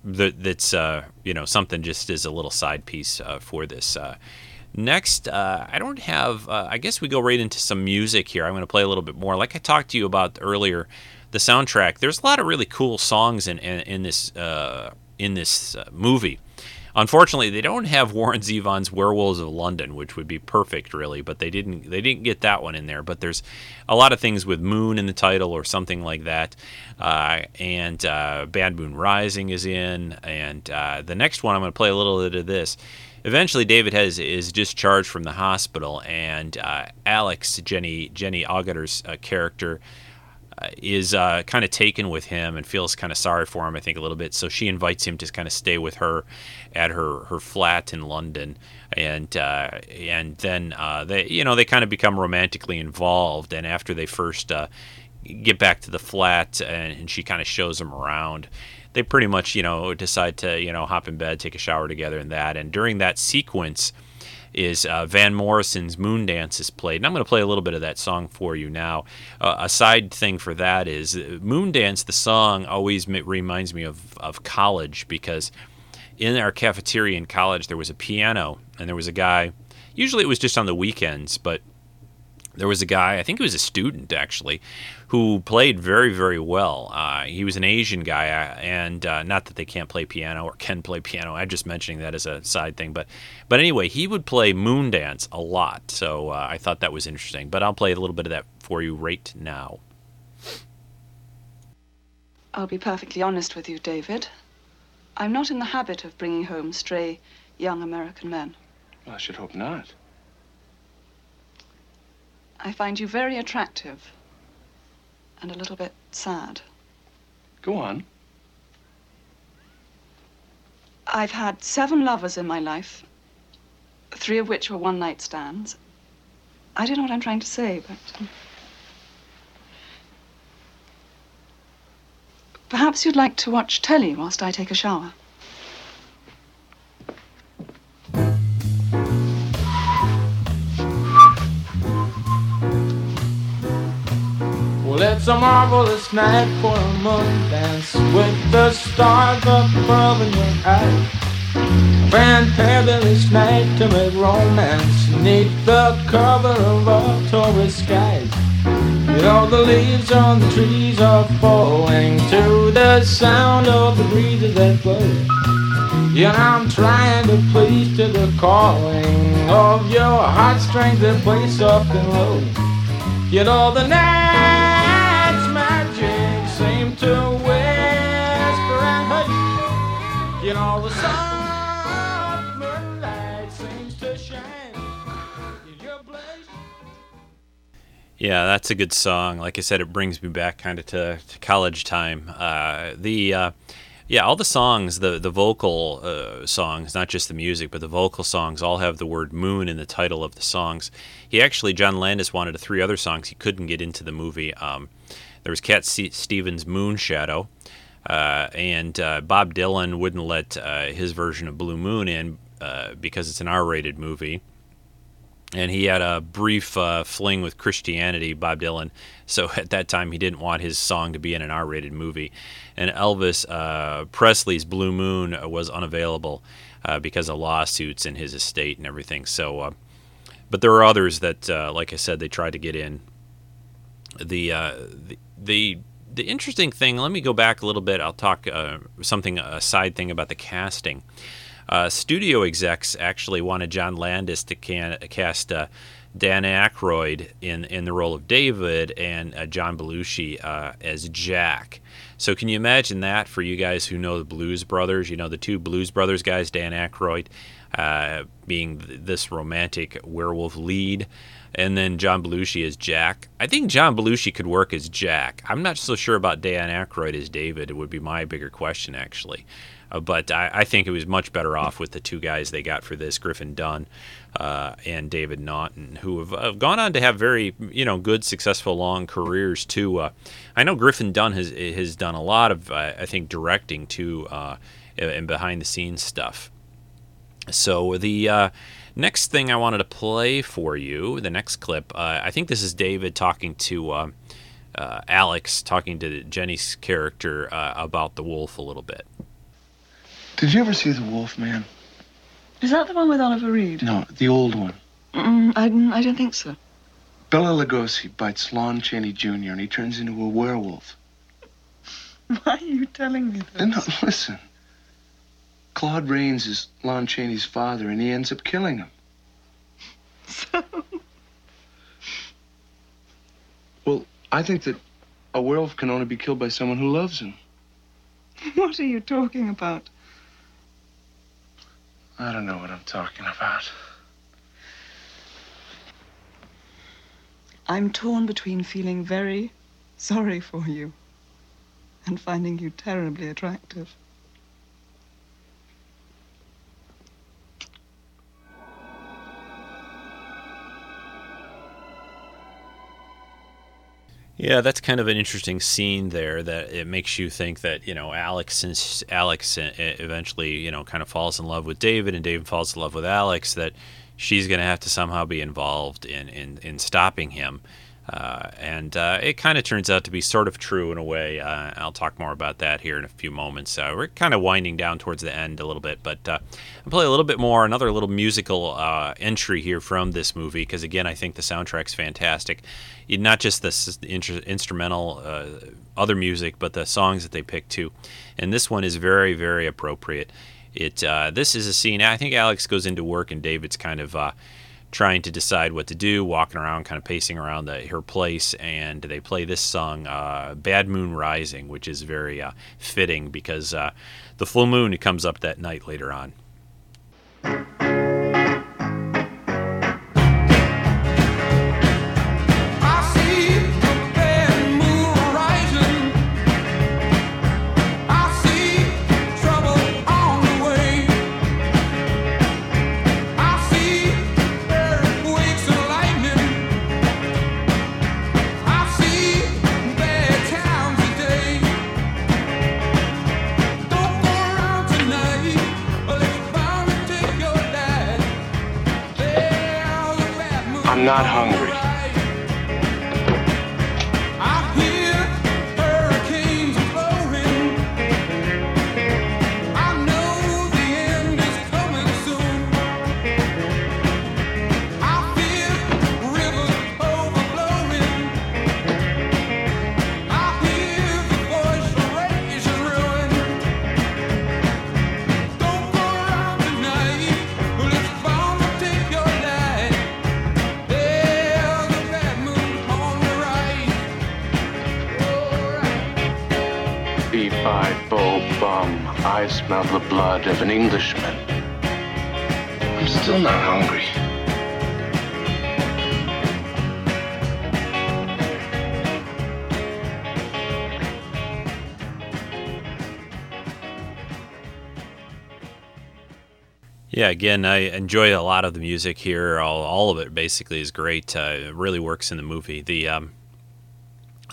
that that's uh, you know something just as a little side piece uh, for this. Next, uh, I don't have. Uh, I guess we go right into some music here. I'm going to play a little bit more. Like I talked to you about earlier, the soundtrack. There's a lot of really cool songs in in, in this uh, in this movie. Unfortunately, they don't have Warren Zevon's Werewolves of London, which would be perfect, really. But they didn't. They didn't get that one in there. But there's a lot of things with Moon in the title or something like that. Uh, and uh, Bad Moon Rising is in. And uh, the next one, I'm going to play a little bit of this. Eventually, David has is discharged from the hospital, and uh, Alex, Jenny Jenny Agutt's uh, character is uh, kind of taken with him and feels kind of sorry for him, I think, a little bit. So she invites him to kind of stay with her at her, her flat in London, and uh, and then uh, they you know they kind of become romantically involved. And after they first uh, get back to the flat, and, and she kind of shows him around. They pretty much, you know, decide to, you know, hop in bed, take a shower together, and that. And during that sequence, is uh, Van Morrison's Moon Dance is played. And I'm going to play a little bit of that song for you now. Uh, a side thing for that is uh, Moon Dance, the song, always reminds me of, of college because in our cafeteria in college, there was a piano and there was a guy, usually it was just on the weekends, but there was a guy, I think he was a student actually, who played very, very well. Uh, he was an Asian guy, uh, and uh, not that they can't play piano or can play piano. I'm just mentioning that as a side thing, but but anyway, he would play moon dance a lot. So uh, I thought that was interesting. But I'll play a little bit of that for you right now. I'll be perfectly honest with you, David. I'm not in the habit of bringing home stray young American men. Well, I should hope not. I find you very attractive and a little bit sad. Go on. I've had seven lovers in my life, three of which were one night stands. I don't know what I'm trying to say, but. Um, perhaps you'd like to watch telly whilst I take a shower. It's a marvelous night for a moon dance with the stars above in your eyes. A fantabulous night to make romance neath the cover of October skies. You all the leaves on the trees are falling to the sound of the breezes that blow. Yeah, I'm trying to please to the calling of your heartstrings that play soft and low. You know the night to whisper and hush. You know, the summer light seems to shine in your. Yeah, that's a good song. Like I said, it brings me back kind of to, to college time. Uh, the uh, yeah, all the songs, the the vocal uh, songs, not just the music, but the vocal songs, all have the word "moon" in the title of the songs. He actually, John Landis wanted three other songs he couldn't get into the movie. Um, there was Cat Stevens' Moonshadow, uh, and uh, Bob Dylan wouldn't let uh, his version of Blue Moon in uh, because it's an R-rated movie. And he had a brief uh, fling with Christianity, Bob Dylan. So at that time, he didn't want his song to be in an R-rated movie. And Elvis uh, Presley's Blue Moon was unavailable because of lawsuits in his estate and everything. So, but there are others that, like I said, they tried to get in. The, the the the interesting thing, let me go back a little bit. I'll talk uh, something, a side thing about the casting. Uh, studio execs actually wanted John Landis to can, cast uh, Dan Aykroyd in, in the role of David and uh, John Belushi uh, as Jack. So, can you imagine that for you guys who know the Blues Brothers? You know, the two Blues Brothers guys, Dan Aykroyd uh, being this romantic werewolf lead and then John Belushi as Jack. I think John Belushi could work as Jack. I'm not so sure about Dan Aykroyd as David. It would be my bigger question, actually. Uh, but I, I, think it was much better off with the two guys they got for this, Griffin Dunne uh, and David Naughton, who have, have, gone on to have very, you know, good, successful, long careers too. Uh, I know Griffin Dunne has has done a lot of, uh, I think, directing too, uh, and behind the scenes stuff. So the uh, Next thing I wanted to play for you, the next clip, uh, I think this is David talking to uh, uh, Alex talking to Jenny's character uh, about the wolf a little bit. Did you ever see The Wolf Man? Is that the one with Oliver Reed? No, the old one. Mm, I, I don't think so. Bela Lugosi bites Lon Chaney Jr. and he turns into a werewolf. Why are you telling me this? And no, listen. Claude Rains is Lon Chaney's father, and he ends up killing him. So, Well, I think that a werewolf can only be killed by someone who loves him. what are you talking about? I don't know what I'm talking about. I'm torn between feeling very sorry for you and finding you terribly attractive. Yeah, that's kind of an interesting scene there. That it makes you think that you know Alex, since Alex uh, eventually you know kind of falls in love with David, and David falls in love with Alex, that she's going to have to somehow be involved in in, in stopping him. Uh, and uh, it kind of turns out to be sort of true in a way. Uh, I'll talk more about that here in a few moments. We're kind of winding down towards the end a little bit, but uh, I'll play a little bit more, another little musical uh, entry here from this movie, because again, I think the soundtrack's fantastic. Not just the inter- instrumental, other music, but the songs that they pick too. And this one is very, very appropriate. It This is a scene, I think Alex goes into work, and David's kind of trying to decide what to do, walking around, kind of pacing around the, her place, and they play this song, uh, "Bad Moon Rising," which is very uh, fitting because uh, the full moon comes up that night later on. I'm not hungry. I smell the blood of an Englishman. I'm still not hungry. Yeah, again, I enjoy a lot of the music here. All, all of it basically is great. Uh, it really works in the movie. The um,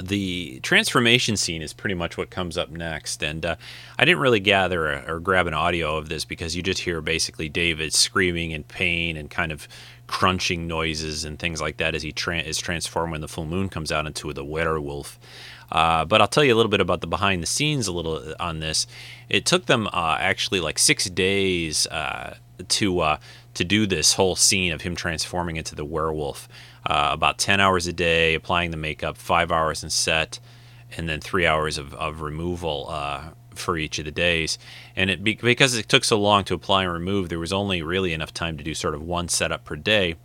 the transformation scene is pretty much what comes up next, and uh, I didn't really gather a, or grab an audio of this because you just hear basically David screaming in pain and kind of crunching noises and things like that as he tra- is transformed when the full moon comes out into the werewolf. Uh, but I'll tell you a little bit about the behind the scenes a little on this. It took them uh, actually like six days uh, to uh, to do this whole scene of him transforming into the werewolf. Uh, about ten hours a day, applying the makeup, five hours in set, and then three hours of, of removal uh, for each of the days. And it be- because it took so long to apply and remove, there was only really enough time to do sort of one setup per day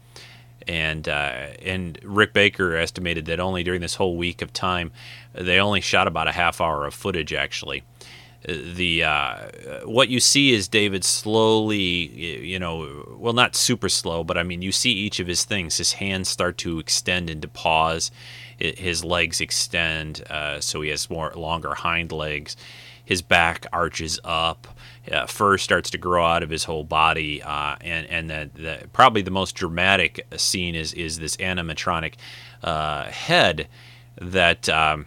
and uh, and Rick Baker estimated that only during this whole week of time, they only shot about a half hour of footage. Actually, the uh, what you see is David slowly, you know, well, not super slow, but I mean, you see each of his things. His hands start to extend into paws. His legs extend, uh, so he has more longer hind legs. His back arches up. Uh, fur starts to grow out of his whole body, uh, and and the, the probably the most dramatic scene is is this animatronic uh, head that um,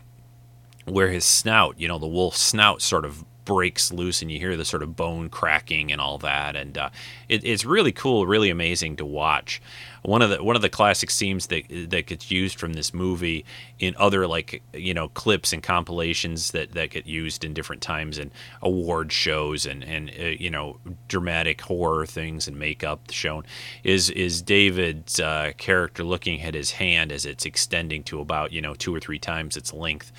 where his snout, you know, the wolf's snout sort of breaks loose and you hear the sort of bone cracking and all that. And uh, it, it's really cool really amazing to watch. One of the one of the classic scenes that that gets used from this movie in other like you know clips and compilations that that get used in different times and award shows and and uh, you know dramatic horror things and makeup shown is is David's uh, character looking at his hand as it's extending to about you know two or three times its length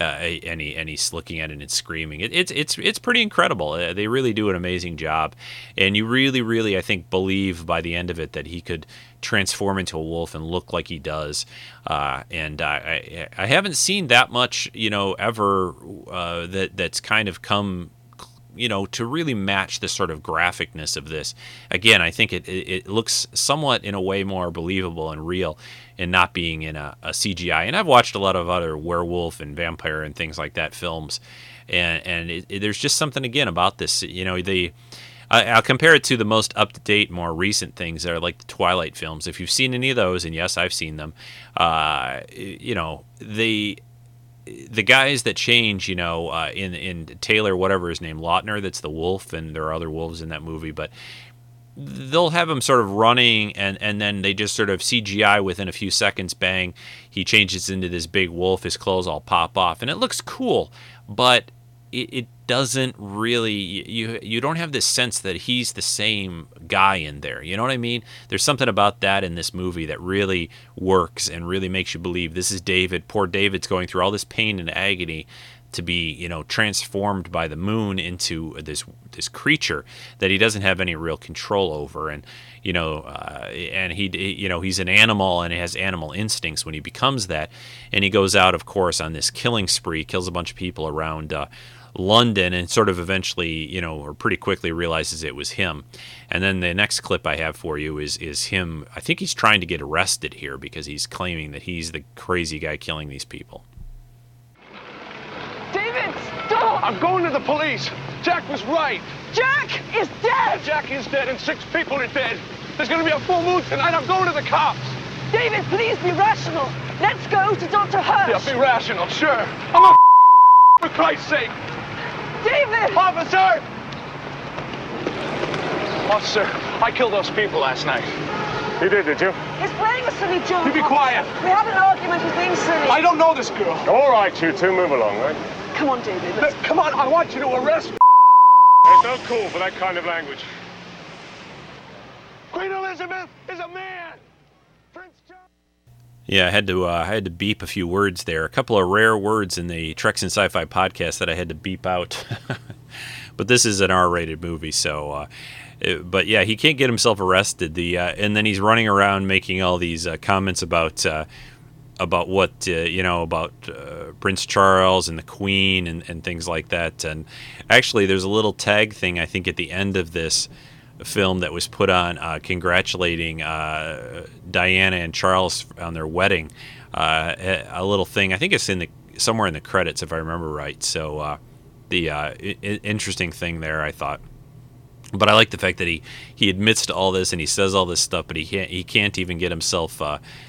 uh, and he and he's looking at it and screaming. It, it's it's it's pretty incredible. Uh, they really do an amazing job, and you really really I think believe by the end of it that he could transform into a wolf and look like he does. Uh, and I, I, I haven't seen that much you know ever uh, that that's kind of come you know, to really match the sort of graphicness of this. Again, I think it, it, it, looks somewhat in a way more believable and real and not being in a, a, CGI. And I've watched a lot of other werewolf and vampire and things like that films, and and it, there's just something again about this. You know, the I'll compare it to the most up to date, more recent things that are like the Twilight films. If you've seen any of those, and yes, I've seen them, uh, you know, they the guys that change, you know, uh, in in Taylor, whatever his name, Lautner, that's the wolf, and there are other wolves in that movie, but they'll have him sort of running, and and then they just sort of CGI within a few seconds, bang, he changes into this big wolf, his clothes all pop off, and it looks cool, but it, it doesn't really you you don't have this sense that he's the same guy in there. You know what I mean? There's something about that in this movie that really works and really makes you believe this is David. Poor David's going through all this pain and agony to be, you know, transformed by the moon into this this creature that he doesn't have any real control over, and you know, uh, and he, you know, he's an animal and he has animal instincts when he becomes that, and he goes out, of course, on this killing spree, kills a bunch of people around. Uh, London and sort of eventually, you know, or pretty quickly realizes it was him. And then the next clip I have for you is is him. I think he's trying to get arrested here because he's claiming that he's the crazy guy killing these people. David, stop! I'm going to the police. Jack was right. Jack is dead. Jack is dead, and six people are dead. There's going to be a full moon tonight. I'm going to the cops. David, please be rational. Let's go to Dr. Hirsch. Yeah, be rational, sure. I'm a for Christ's sake. David! Officer! Officer, I killed those people last night. You did, did you? He's playing a silly joke. You be quiet. We had an argument. He's being silly. I don't know this girl. All right, you two, move along, right? Come on, David. Look, come on, I want you to arrest me. There's no call for that kind of language. Queen Elizabeth is a man. Yeah, I had to uh, I had to beep a few words there. A couple of rare words in the Treks and Sci-Fi podcast that I had to beep out. but this is an R-rated movie, so. Uh, it, but yeah, he can't get himself arrested. The uh, and then he's running around making all these uh, comments about uh, about what uh, you know about Prince Charles and the Queen and, and things like that. And actually, there's a little tag thing I think at the end of this film that was put on uh, congratulating uh, Diana and Charles on their wedding. Uh, a little thing. I think it's in the somewhere in the credits if I remember right. So uh, the uh, I- interesting thing there, I thought. But I like the fact that he, he admits to all this and he says all this stuff, but he can't he can't even get himself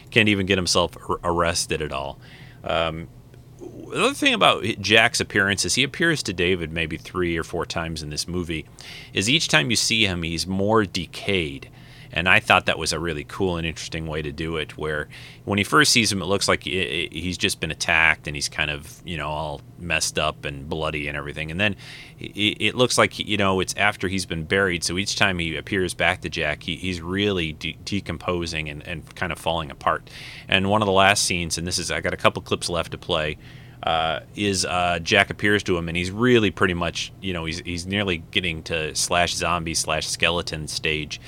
can't even get himself arrested at all. Um, the other thing about Jack's appearance is he appears to David maybe three or four times in this movie. Is each time you see him, he's more decayed. And I thought that was a really cool and interesting way to do it. Where when he first sees him, it looks like he's just been attacked and he's kind of, you know, all messed up and bloody and everything. And then it looks like, you know, it's after he's been buried. So each time he appears back to Jack, he, he's really de- decomposing and, and kind of falling apart. And one of the last scenes, and this is, I got a couple clips left to play. Uh, is uh, Jack appears to him, and he's really pretty much, you know, he's, he's nearly getting to slash zombie slash skeleton stage.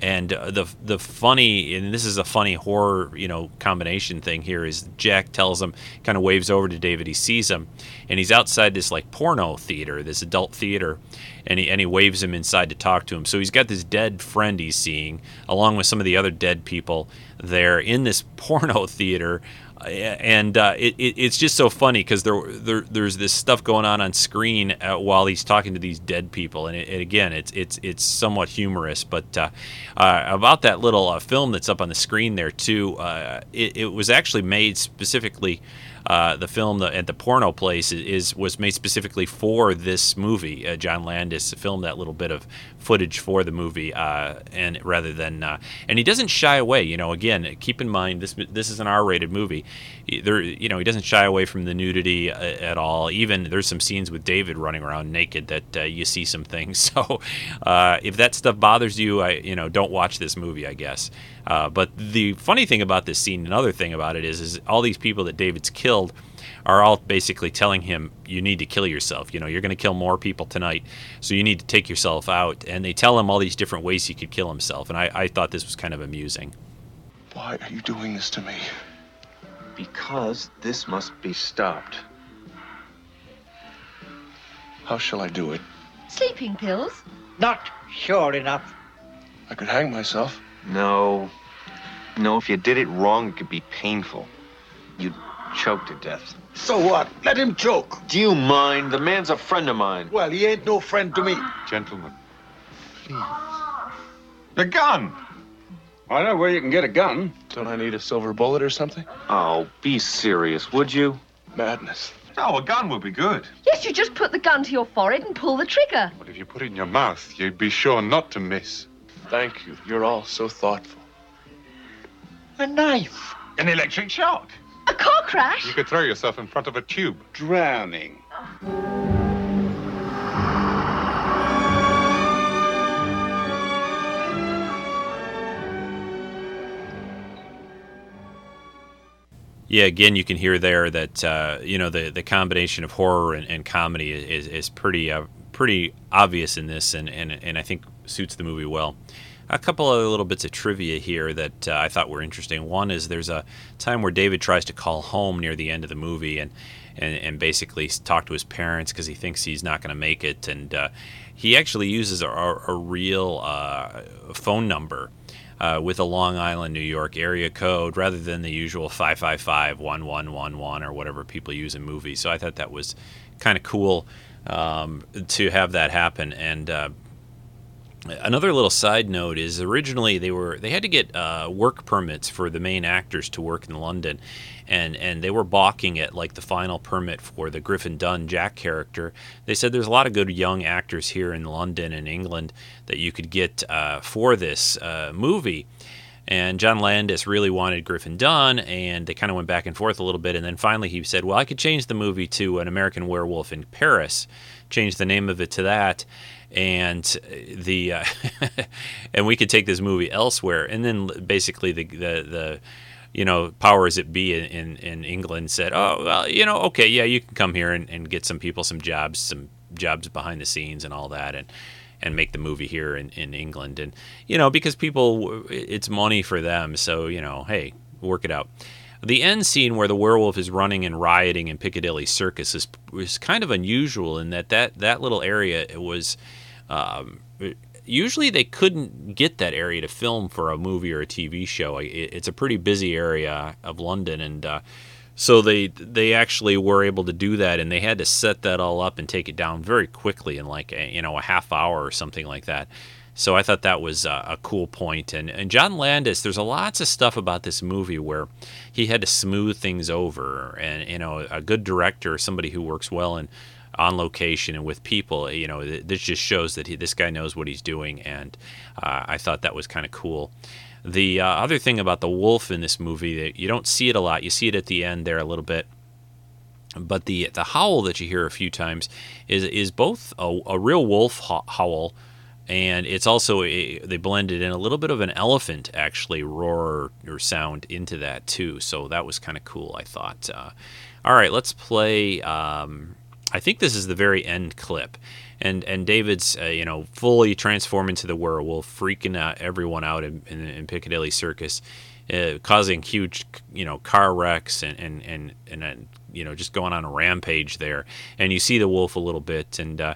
And uh, the the funny, and this is a funny horror, you know, combination thing here is Jack tells him, kind of waves over to David. He sees him, and he's outside this like porno theater, this adult theater, and he and he waves him inside to talk to him. So he's got this dead friend he's seeing, along with some of the other dead people there in this porno theater and uh, it, it, it's just so funny because there, there, there's this stuff going on on screen uh, while he's talking to these dead people, and, it, again, it's it's it's somewhat humorous. But uh, uh about that little uh, film that's up on the screen there too, it, was actually made specifically uh, the film at the porno place is, was made specifically for this movie. Uh, John Landis filmed that little bit of footage for the movie, uh, and rather than uh, and he doesn't shy away. You know, again, keep in mind this this is an R-rated movie. There, you know, he doesn't shy away from the nudity at all. Even there's some scenes with David running around naked that you see some things. So if that stuff bothers you, I you know don't watch this movie. I guess. Uh, but the funny thing about this scene, another thing about it is, is all these people that David's killed are all basically telling him you need to kill yourself. You know, you're going to kill more people tonight, so you need to take yourself out. And they tell him all these different ways he could kill himself. And I, I thought this was kind of amusing. Why are you doing this to me? Because this must be stopped. How shall I do it? Sleeping pills? Not sure enough. I could hang myself. No. No, if you did it wrong, it could be painful. You'd choke to death. So what? Let him choke. Do you mind? The man's a friend of mine. Well, he ain't no friend to me. Gentlemen. please. The gun! I know where you can get a gun. Don't I need a silver bullet or something? Oh, be serious, would you? Madness. No, a gun would be good. Yes, you just put the gun to your forehead and pull the trigger. But if you put it in your mouth, you'd be sure not to miss. Thank you. You're all so thoughtful. A knife. An electric shock. A car crash? You could throw yourself in front of a tube. Drowning. Yeah, again, you can hear there that uh, you know the the combination of horror and, and comedy is, is pretty uh, pretty obvious in this, and, and and I think suits the movie well. A couple other little bits of trivia here that uh, I thought were interesting. One is there's a time where David tries to call home near the end of the movie and and, and basically talk to his parents because he thinks he's not going to make it, and uh, he actually uses a, a real uh, phone number uh, with a Long Island, New York area code rather than the usual 555 1111 or whatever people use in movies. So I thought that was kind of cool um, to have that happen. And uh, another little side note is originally they were they had to get uh, work permits for the main actors to work in London, and and they were balking at like the final permit for the Griffin Dunne Jack character. They said there's a lot of good young actors here in London and England that you could get uh, for this uh, movie. And John Landis really wanted Griffin Dunne, and they kind of went back and forth a little bit. And then finally he said, Well, I could change the movie to An American Werewolf in Paris, change the name of it to that and the uh, and we could take this movie elsewhere. And then basically the the, the you know powers that be in, in, in England said oh well you know okay yeah you can come here and, and get some people some jobs some jobs behind the scenes and all that and and make the movie here in, in England. And you know because people it's money for them so you know hey work it out the end scene where the werewolf is running and rioting in Piccadilly Circus is, is kind of unusual in that that, that little area was. Um, usually they couldn't get that area to film for a movie or a TV show. it's a pretty busy area of London, and uh, so they they actually were able to do that, and they had to set that all up and take it down very quickly in like a, you know a half hour or something like that. So I thought that was a, a cool point. And, and John Landis, there's a lots of stuff about this movie where he had to smooth things over. And, you know, a good director, somebody who works well in on location and with people, you know, this just shows that he, this guy knows what he's doing. And uh, I thought that was kind of cool. The uh, other thing about the wolf in this movie, that you don't see it a lot. You see it at the end there a little bit but the the howl that you hear a few times is is both a, a real wolf howl and it's also a, they blended in a little bit of an elephant actually roar or sound into that too. So that was kind of cool i thought. Uh, all right let's play um, i think this is the very end clip. And and david's uh, you know fully transformed into the werewolf freaking out everyone out in, in, in piccadilly circus uh, causing huge you know car wrecks and and and, and, and you know just going on a rampage there. And you see the wolf a little bit and uh,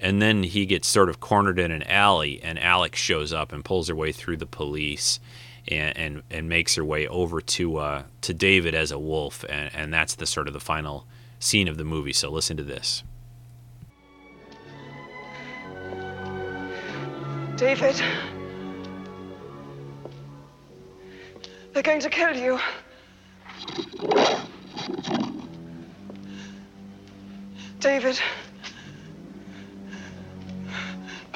and then he gets sort of cornered in an alley, and Alex shows up and pulls her way through the police. And, and, and makes her way over to uh, to David as a wolf, and, and that's the sort of the final scene of the movie. So listen to this. David. They're going to kill you. David.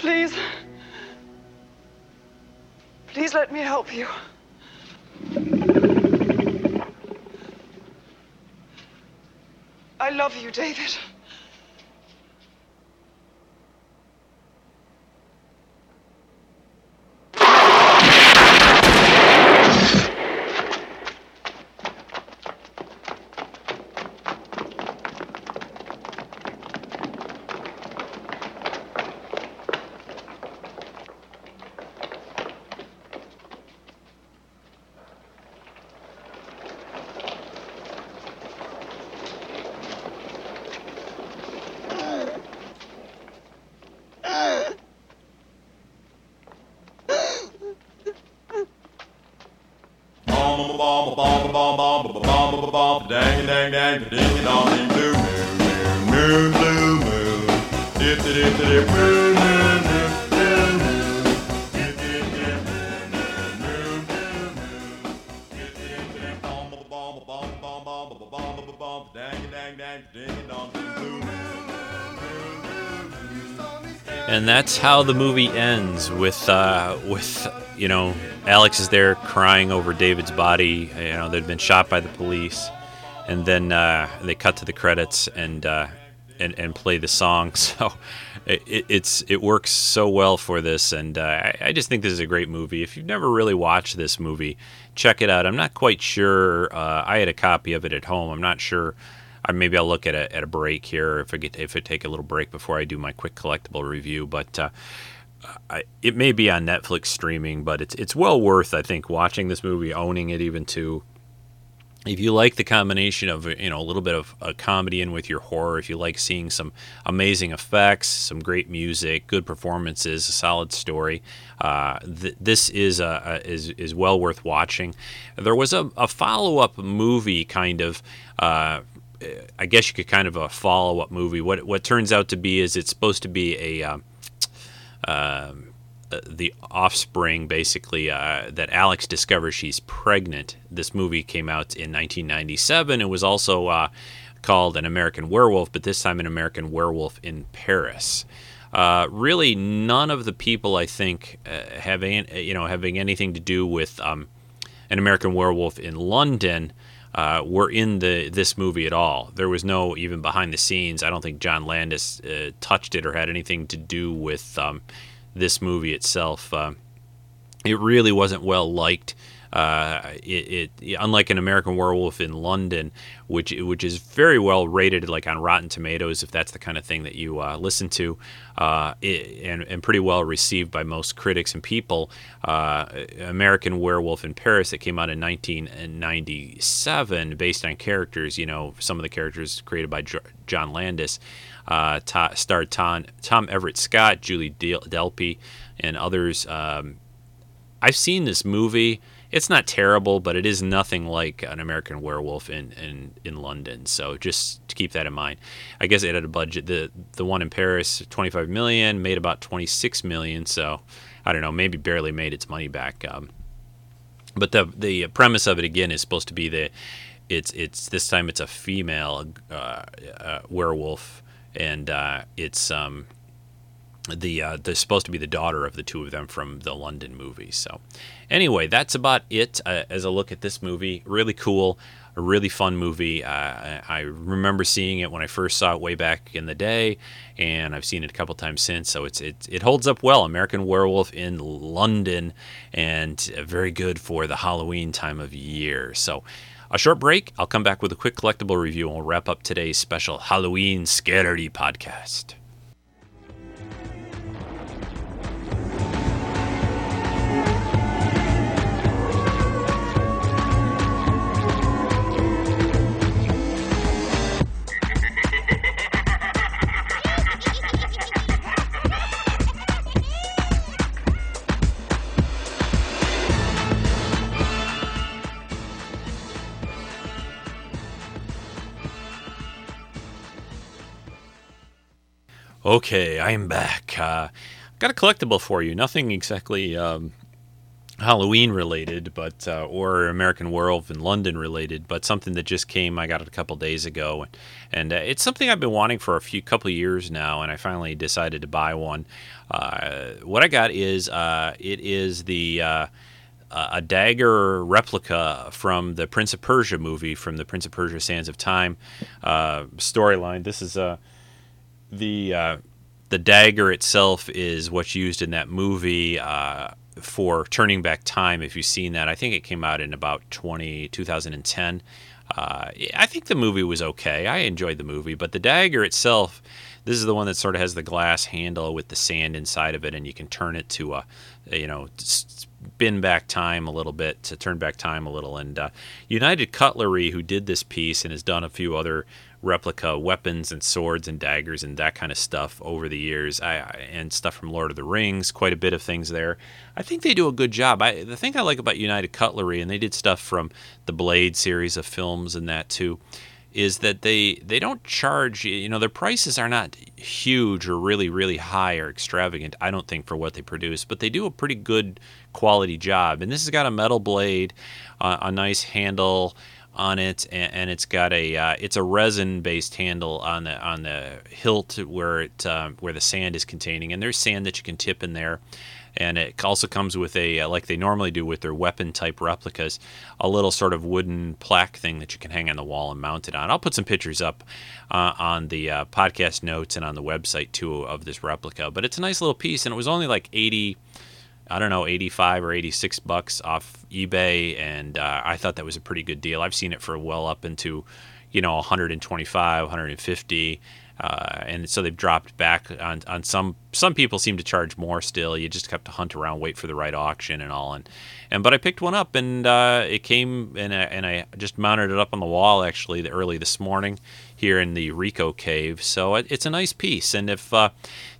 Please. Please let me help you. I love you, David. dang, dang, dang, ding, dong, ding, blue moon, moon, blue moon, dip, dip, dip, moon, moon. And that's how the movie ends with, uh, with you know, Alex is there crying over David's body. You know they'd been shot by the police, and then uh, they cut to the credits and uh, and and play the song. So it, it's it works so well for this, and uh, I, I just think this is a great movie. If you've never really watched this movie, check it out. I'm not quite sure. Uh, I had a copy of it at home. I'm not sure. Maybe I'll look at a, at a break here if I get if I take a little break before I do my quick collectible review. But uh, I, it may be on Netflix streaming, but it's it's well worth I think watching this movie, owning it even too. If you like the combination of you know a little bit of a comedy in with your horror, if you like seeing some amazing effects, some great music, good performances, a solid story, uh, th- this is a, a, is is well worth watching. There was a, a follow up movie kind of. Uh, I guess you could kind of a follow up movie. What what turns out to be is it's supposed to be a uh, um, the offspring, basically, uh, that Alex discovers she's pregnant. This movie came out in 1997. It was also uh, called An American Werewolf, but this time An American Werewolf in Paris. Uh, really, none of the people I think uh, have you know having anything to do with um, An American Werewolf in London. Uh, were in the this movie at all. There was no even behind the scenes. I don't think John Landis uh, touched it or had anything to do with um, this movie itself. Uh, it really wasn't well liked. Uh, it, it, unlike an American Werewolf in London, which which is very well rated, like on Rotten Tomatoes, if that's the kind of thing that you uh, listen to, uh, it, and and pretty well received by most critics and people. Uh, American Werewolf in Paris that came out in 1997, based on characters, you know, some of the characters created by John Landis, uh, starred Tom, Tom Everett Scott, Julie Delpy, and others. Um, I've seen this movie it's not terrible, but it is nothing like an American Werewolf in, in, in London. So just to keep that in mind. I guess it had a budget. The the one in Paris, 25 million, made about 26 million. So I don't know, maybe barely made its money back. Um, but the the premise of it again is supposed to be that it's it's this time it's a female uh, uh, werewolf, and uh, it's um, the uh, they're supposed to be the daughter of the two of them from the London movie. So, anyway, that's about it uh, as a look at this movie. Really cool, a really fun movie. Uh, I remember seeing it when I first saw it way back in the day, and I've seen it a couple times since. So it's it it holds up well. American Werewolf in London, and very good for the Halloween time of year. So. A short break. I'll come back with a quick collectible review and we'll wrap up today's special Halloween Scaredy podcast. Okay, I am back. Uh, got a collectible for you. Nothing exactly um, Halloween related, but uh, or American Werewolf in London related, but something that just came. I got it a couple days ago, and uh, it's something I've been wanting for a few couple years now, and I finally decided to buy one. Uh, what I got is uh, it is the uh, a dagger replica from the Prince of Persia movie, from the Prince of Persia: Sands of Time storyline. This is uh, the uh, the dagger itself is what's used in that movie uh, for turning back time. If you've seen that, I think it came out in about 20, 2010. Uh, I think the movie was okay. I enjoyed the movie, but the dagger itself, this is the one that sort of has the glass handle with the sand inside of it, and you can turn it to a, you know, spin back time a little bit to turn back time a little. And uh, United Cutlery, who did this piece and has done a few other replica weapons and swords and daggers and that kind of stuff over the years, I, and stuff from Lord of the Rings, quite a bit of things there. I think they do a good job. I, the thing I like about United Cutlery, and they did stuff from the Blade series of films and that too, is that they they don't charge you know their prices are not huge or really really high or extravagant I don't think for what they produce but they do a pretty good quality job and this has got a metal blade uh, a nice handle on it, and, and it's got a uh, it's a resin based handle on the on the hilt where it uh, where the sand is containing, and there's sand that you can tip in there. And it also comes with a, uh, like they normally do with their weapon type replicas, a little sort of wooden plaque thing that you can hang on the wall and mount it on. I'll put some pictures up uh, on the uh, podcast notes and on the website too of this replica. But it's a nice little piece, and it was only like 80, I don't know, 85 or 86 bucks off eBay, and uh, I thought that was a pretty good deal. I've seen it for well up into, you know, 125, 150. Uh, and so they've dropped back on, on some some people seem to charge more still you just have to hunt around wait for the right auction and all and and but I picked one up and uh, it came and I, and I just mounted it up on the wall actually early this morning here in the Rico cave so it, it's a nice piece. And if uh,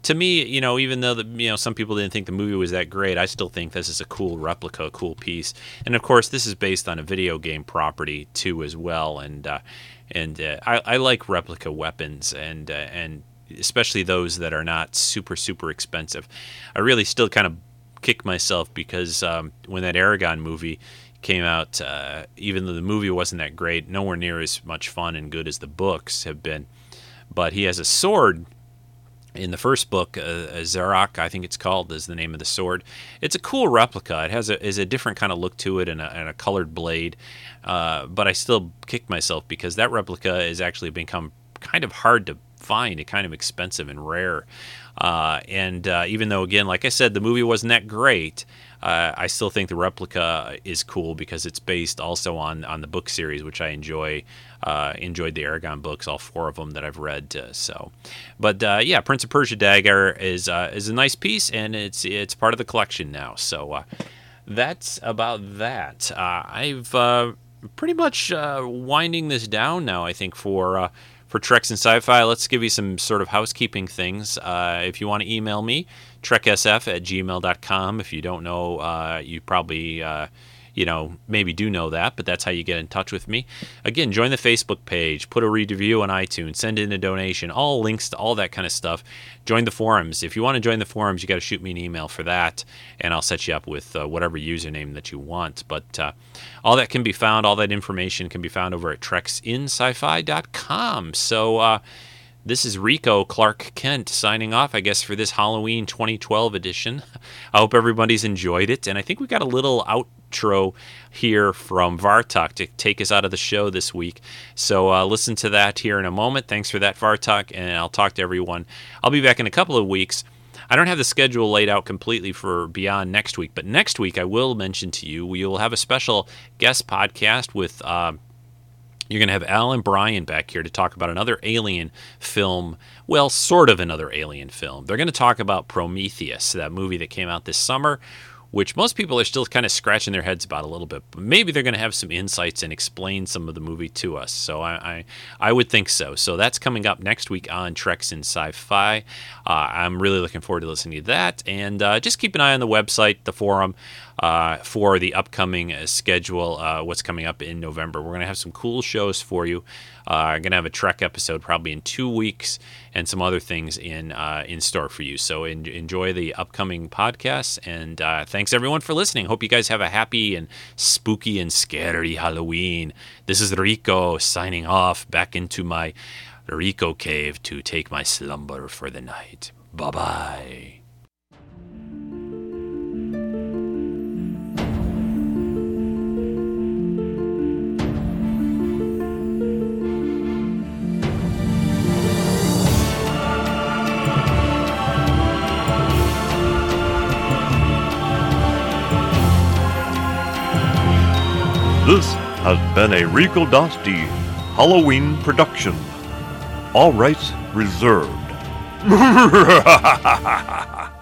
to me you know even though the, you know some people didn't think the movie was that great I still think this is a cool replica a cool piece. And of course this is based on a video game property too as well. And uh, and uh, I, I, like replica weapons and uh, and especially those that are not super super expensive. I really still kind of kick myself because um, when that Eragon movie came out, uh, even though the movie wasn't that great, nowhere near as much fun and good as the books have been. But he has a sword in the first book, uh, Zar'roc, I think it's called, is the name of the sword. It's a cool replica. It has a is a different kind of look to it and a, and a colored blade. Uh, but I still kick myself because that replica has actually become kind of hard to find and kind of expensive and rare. Uh, and uh, even though, again, like I said, the movie wasn't that great, uh, I still think the replica is cool because it's based also on on the book series, which I enjoy. Uh, enjoyed the Eragon books, all four of them that I've read. Uh, so, but uh, yeah, Prince of Persia dagger is uh, is a nice piece, and it's it's part of the collection now. So uh, that's about that. I've pretty much winding this down now. I think for for Treks and Sci-Fi, let's give you some sort of housekeeping things. Uh, if you want to email me, treksf at gmail.com. If you don't know, uh, you probably, uh, you know, maybe do know that, but that's how you get in touch with me. Again, join the Facebook page, put a review on iTunes, send in a donation, all links to all that kind of stuff. Join the forums. If you want to join the forums, you got to shoot me an email for that, and I'll set you up with uh, whatever username that you want. But uh, all that can be found, all that information can be found over at treksinsci-fi.com. So, uh, this is Rico Clark Kent signing off, I guess, for this Halloween 2012 edition. I hope everybody's enjoyed it. And I think we got a little outro here from Vartok to take us out of the show this week. So uh, listen to that here in a moment. Thanks for that, Vartok. And I'll talk to everyone. I'll be back in a couple of weeks. I don't have the schedule laid out completely for beyond next week, but next week I will mention to you we will have a special guest podcast with. Uh, you're going to have Alan Bryan back here to talk about another alien film. Well, sort of another alien film. They're going to talk about Prometheus, that movie that came out this summer, which most people are still kind of scratching their heads about a little bit. But maybe they're going to have some insights and explain some of the movie to us. So I, I, I would think so. So that's coming up next week on Treks in Sci-Fi. Uh, I'm really looking forward to listening to that. And uh, just keep an eye on the website, the forum. uh, for the upcoming schedule, uh, what's coming up in November. We're going to have some cool shows for you. Uh, going to have a Trek episode probably in two weeks, and some other things in uh, in store for you. So en- enjoy the upcoming podcasts, and uh, thanks everyone for listening. Hope you guys have a happy and spooky and scary Halloween. This is Rico signing off back into my Rico cave to take my slumber for the night. Bye bye. Has been a Rico Dosti Halloween production. All rights reserved.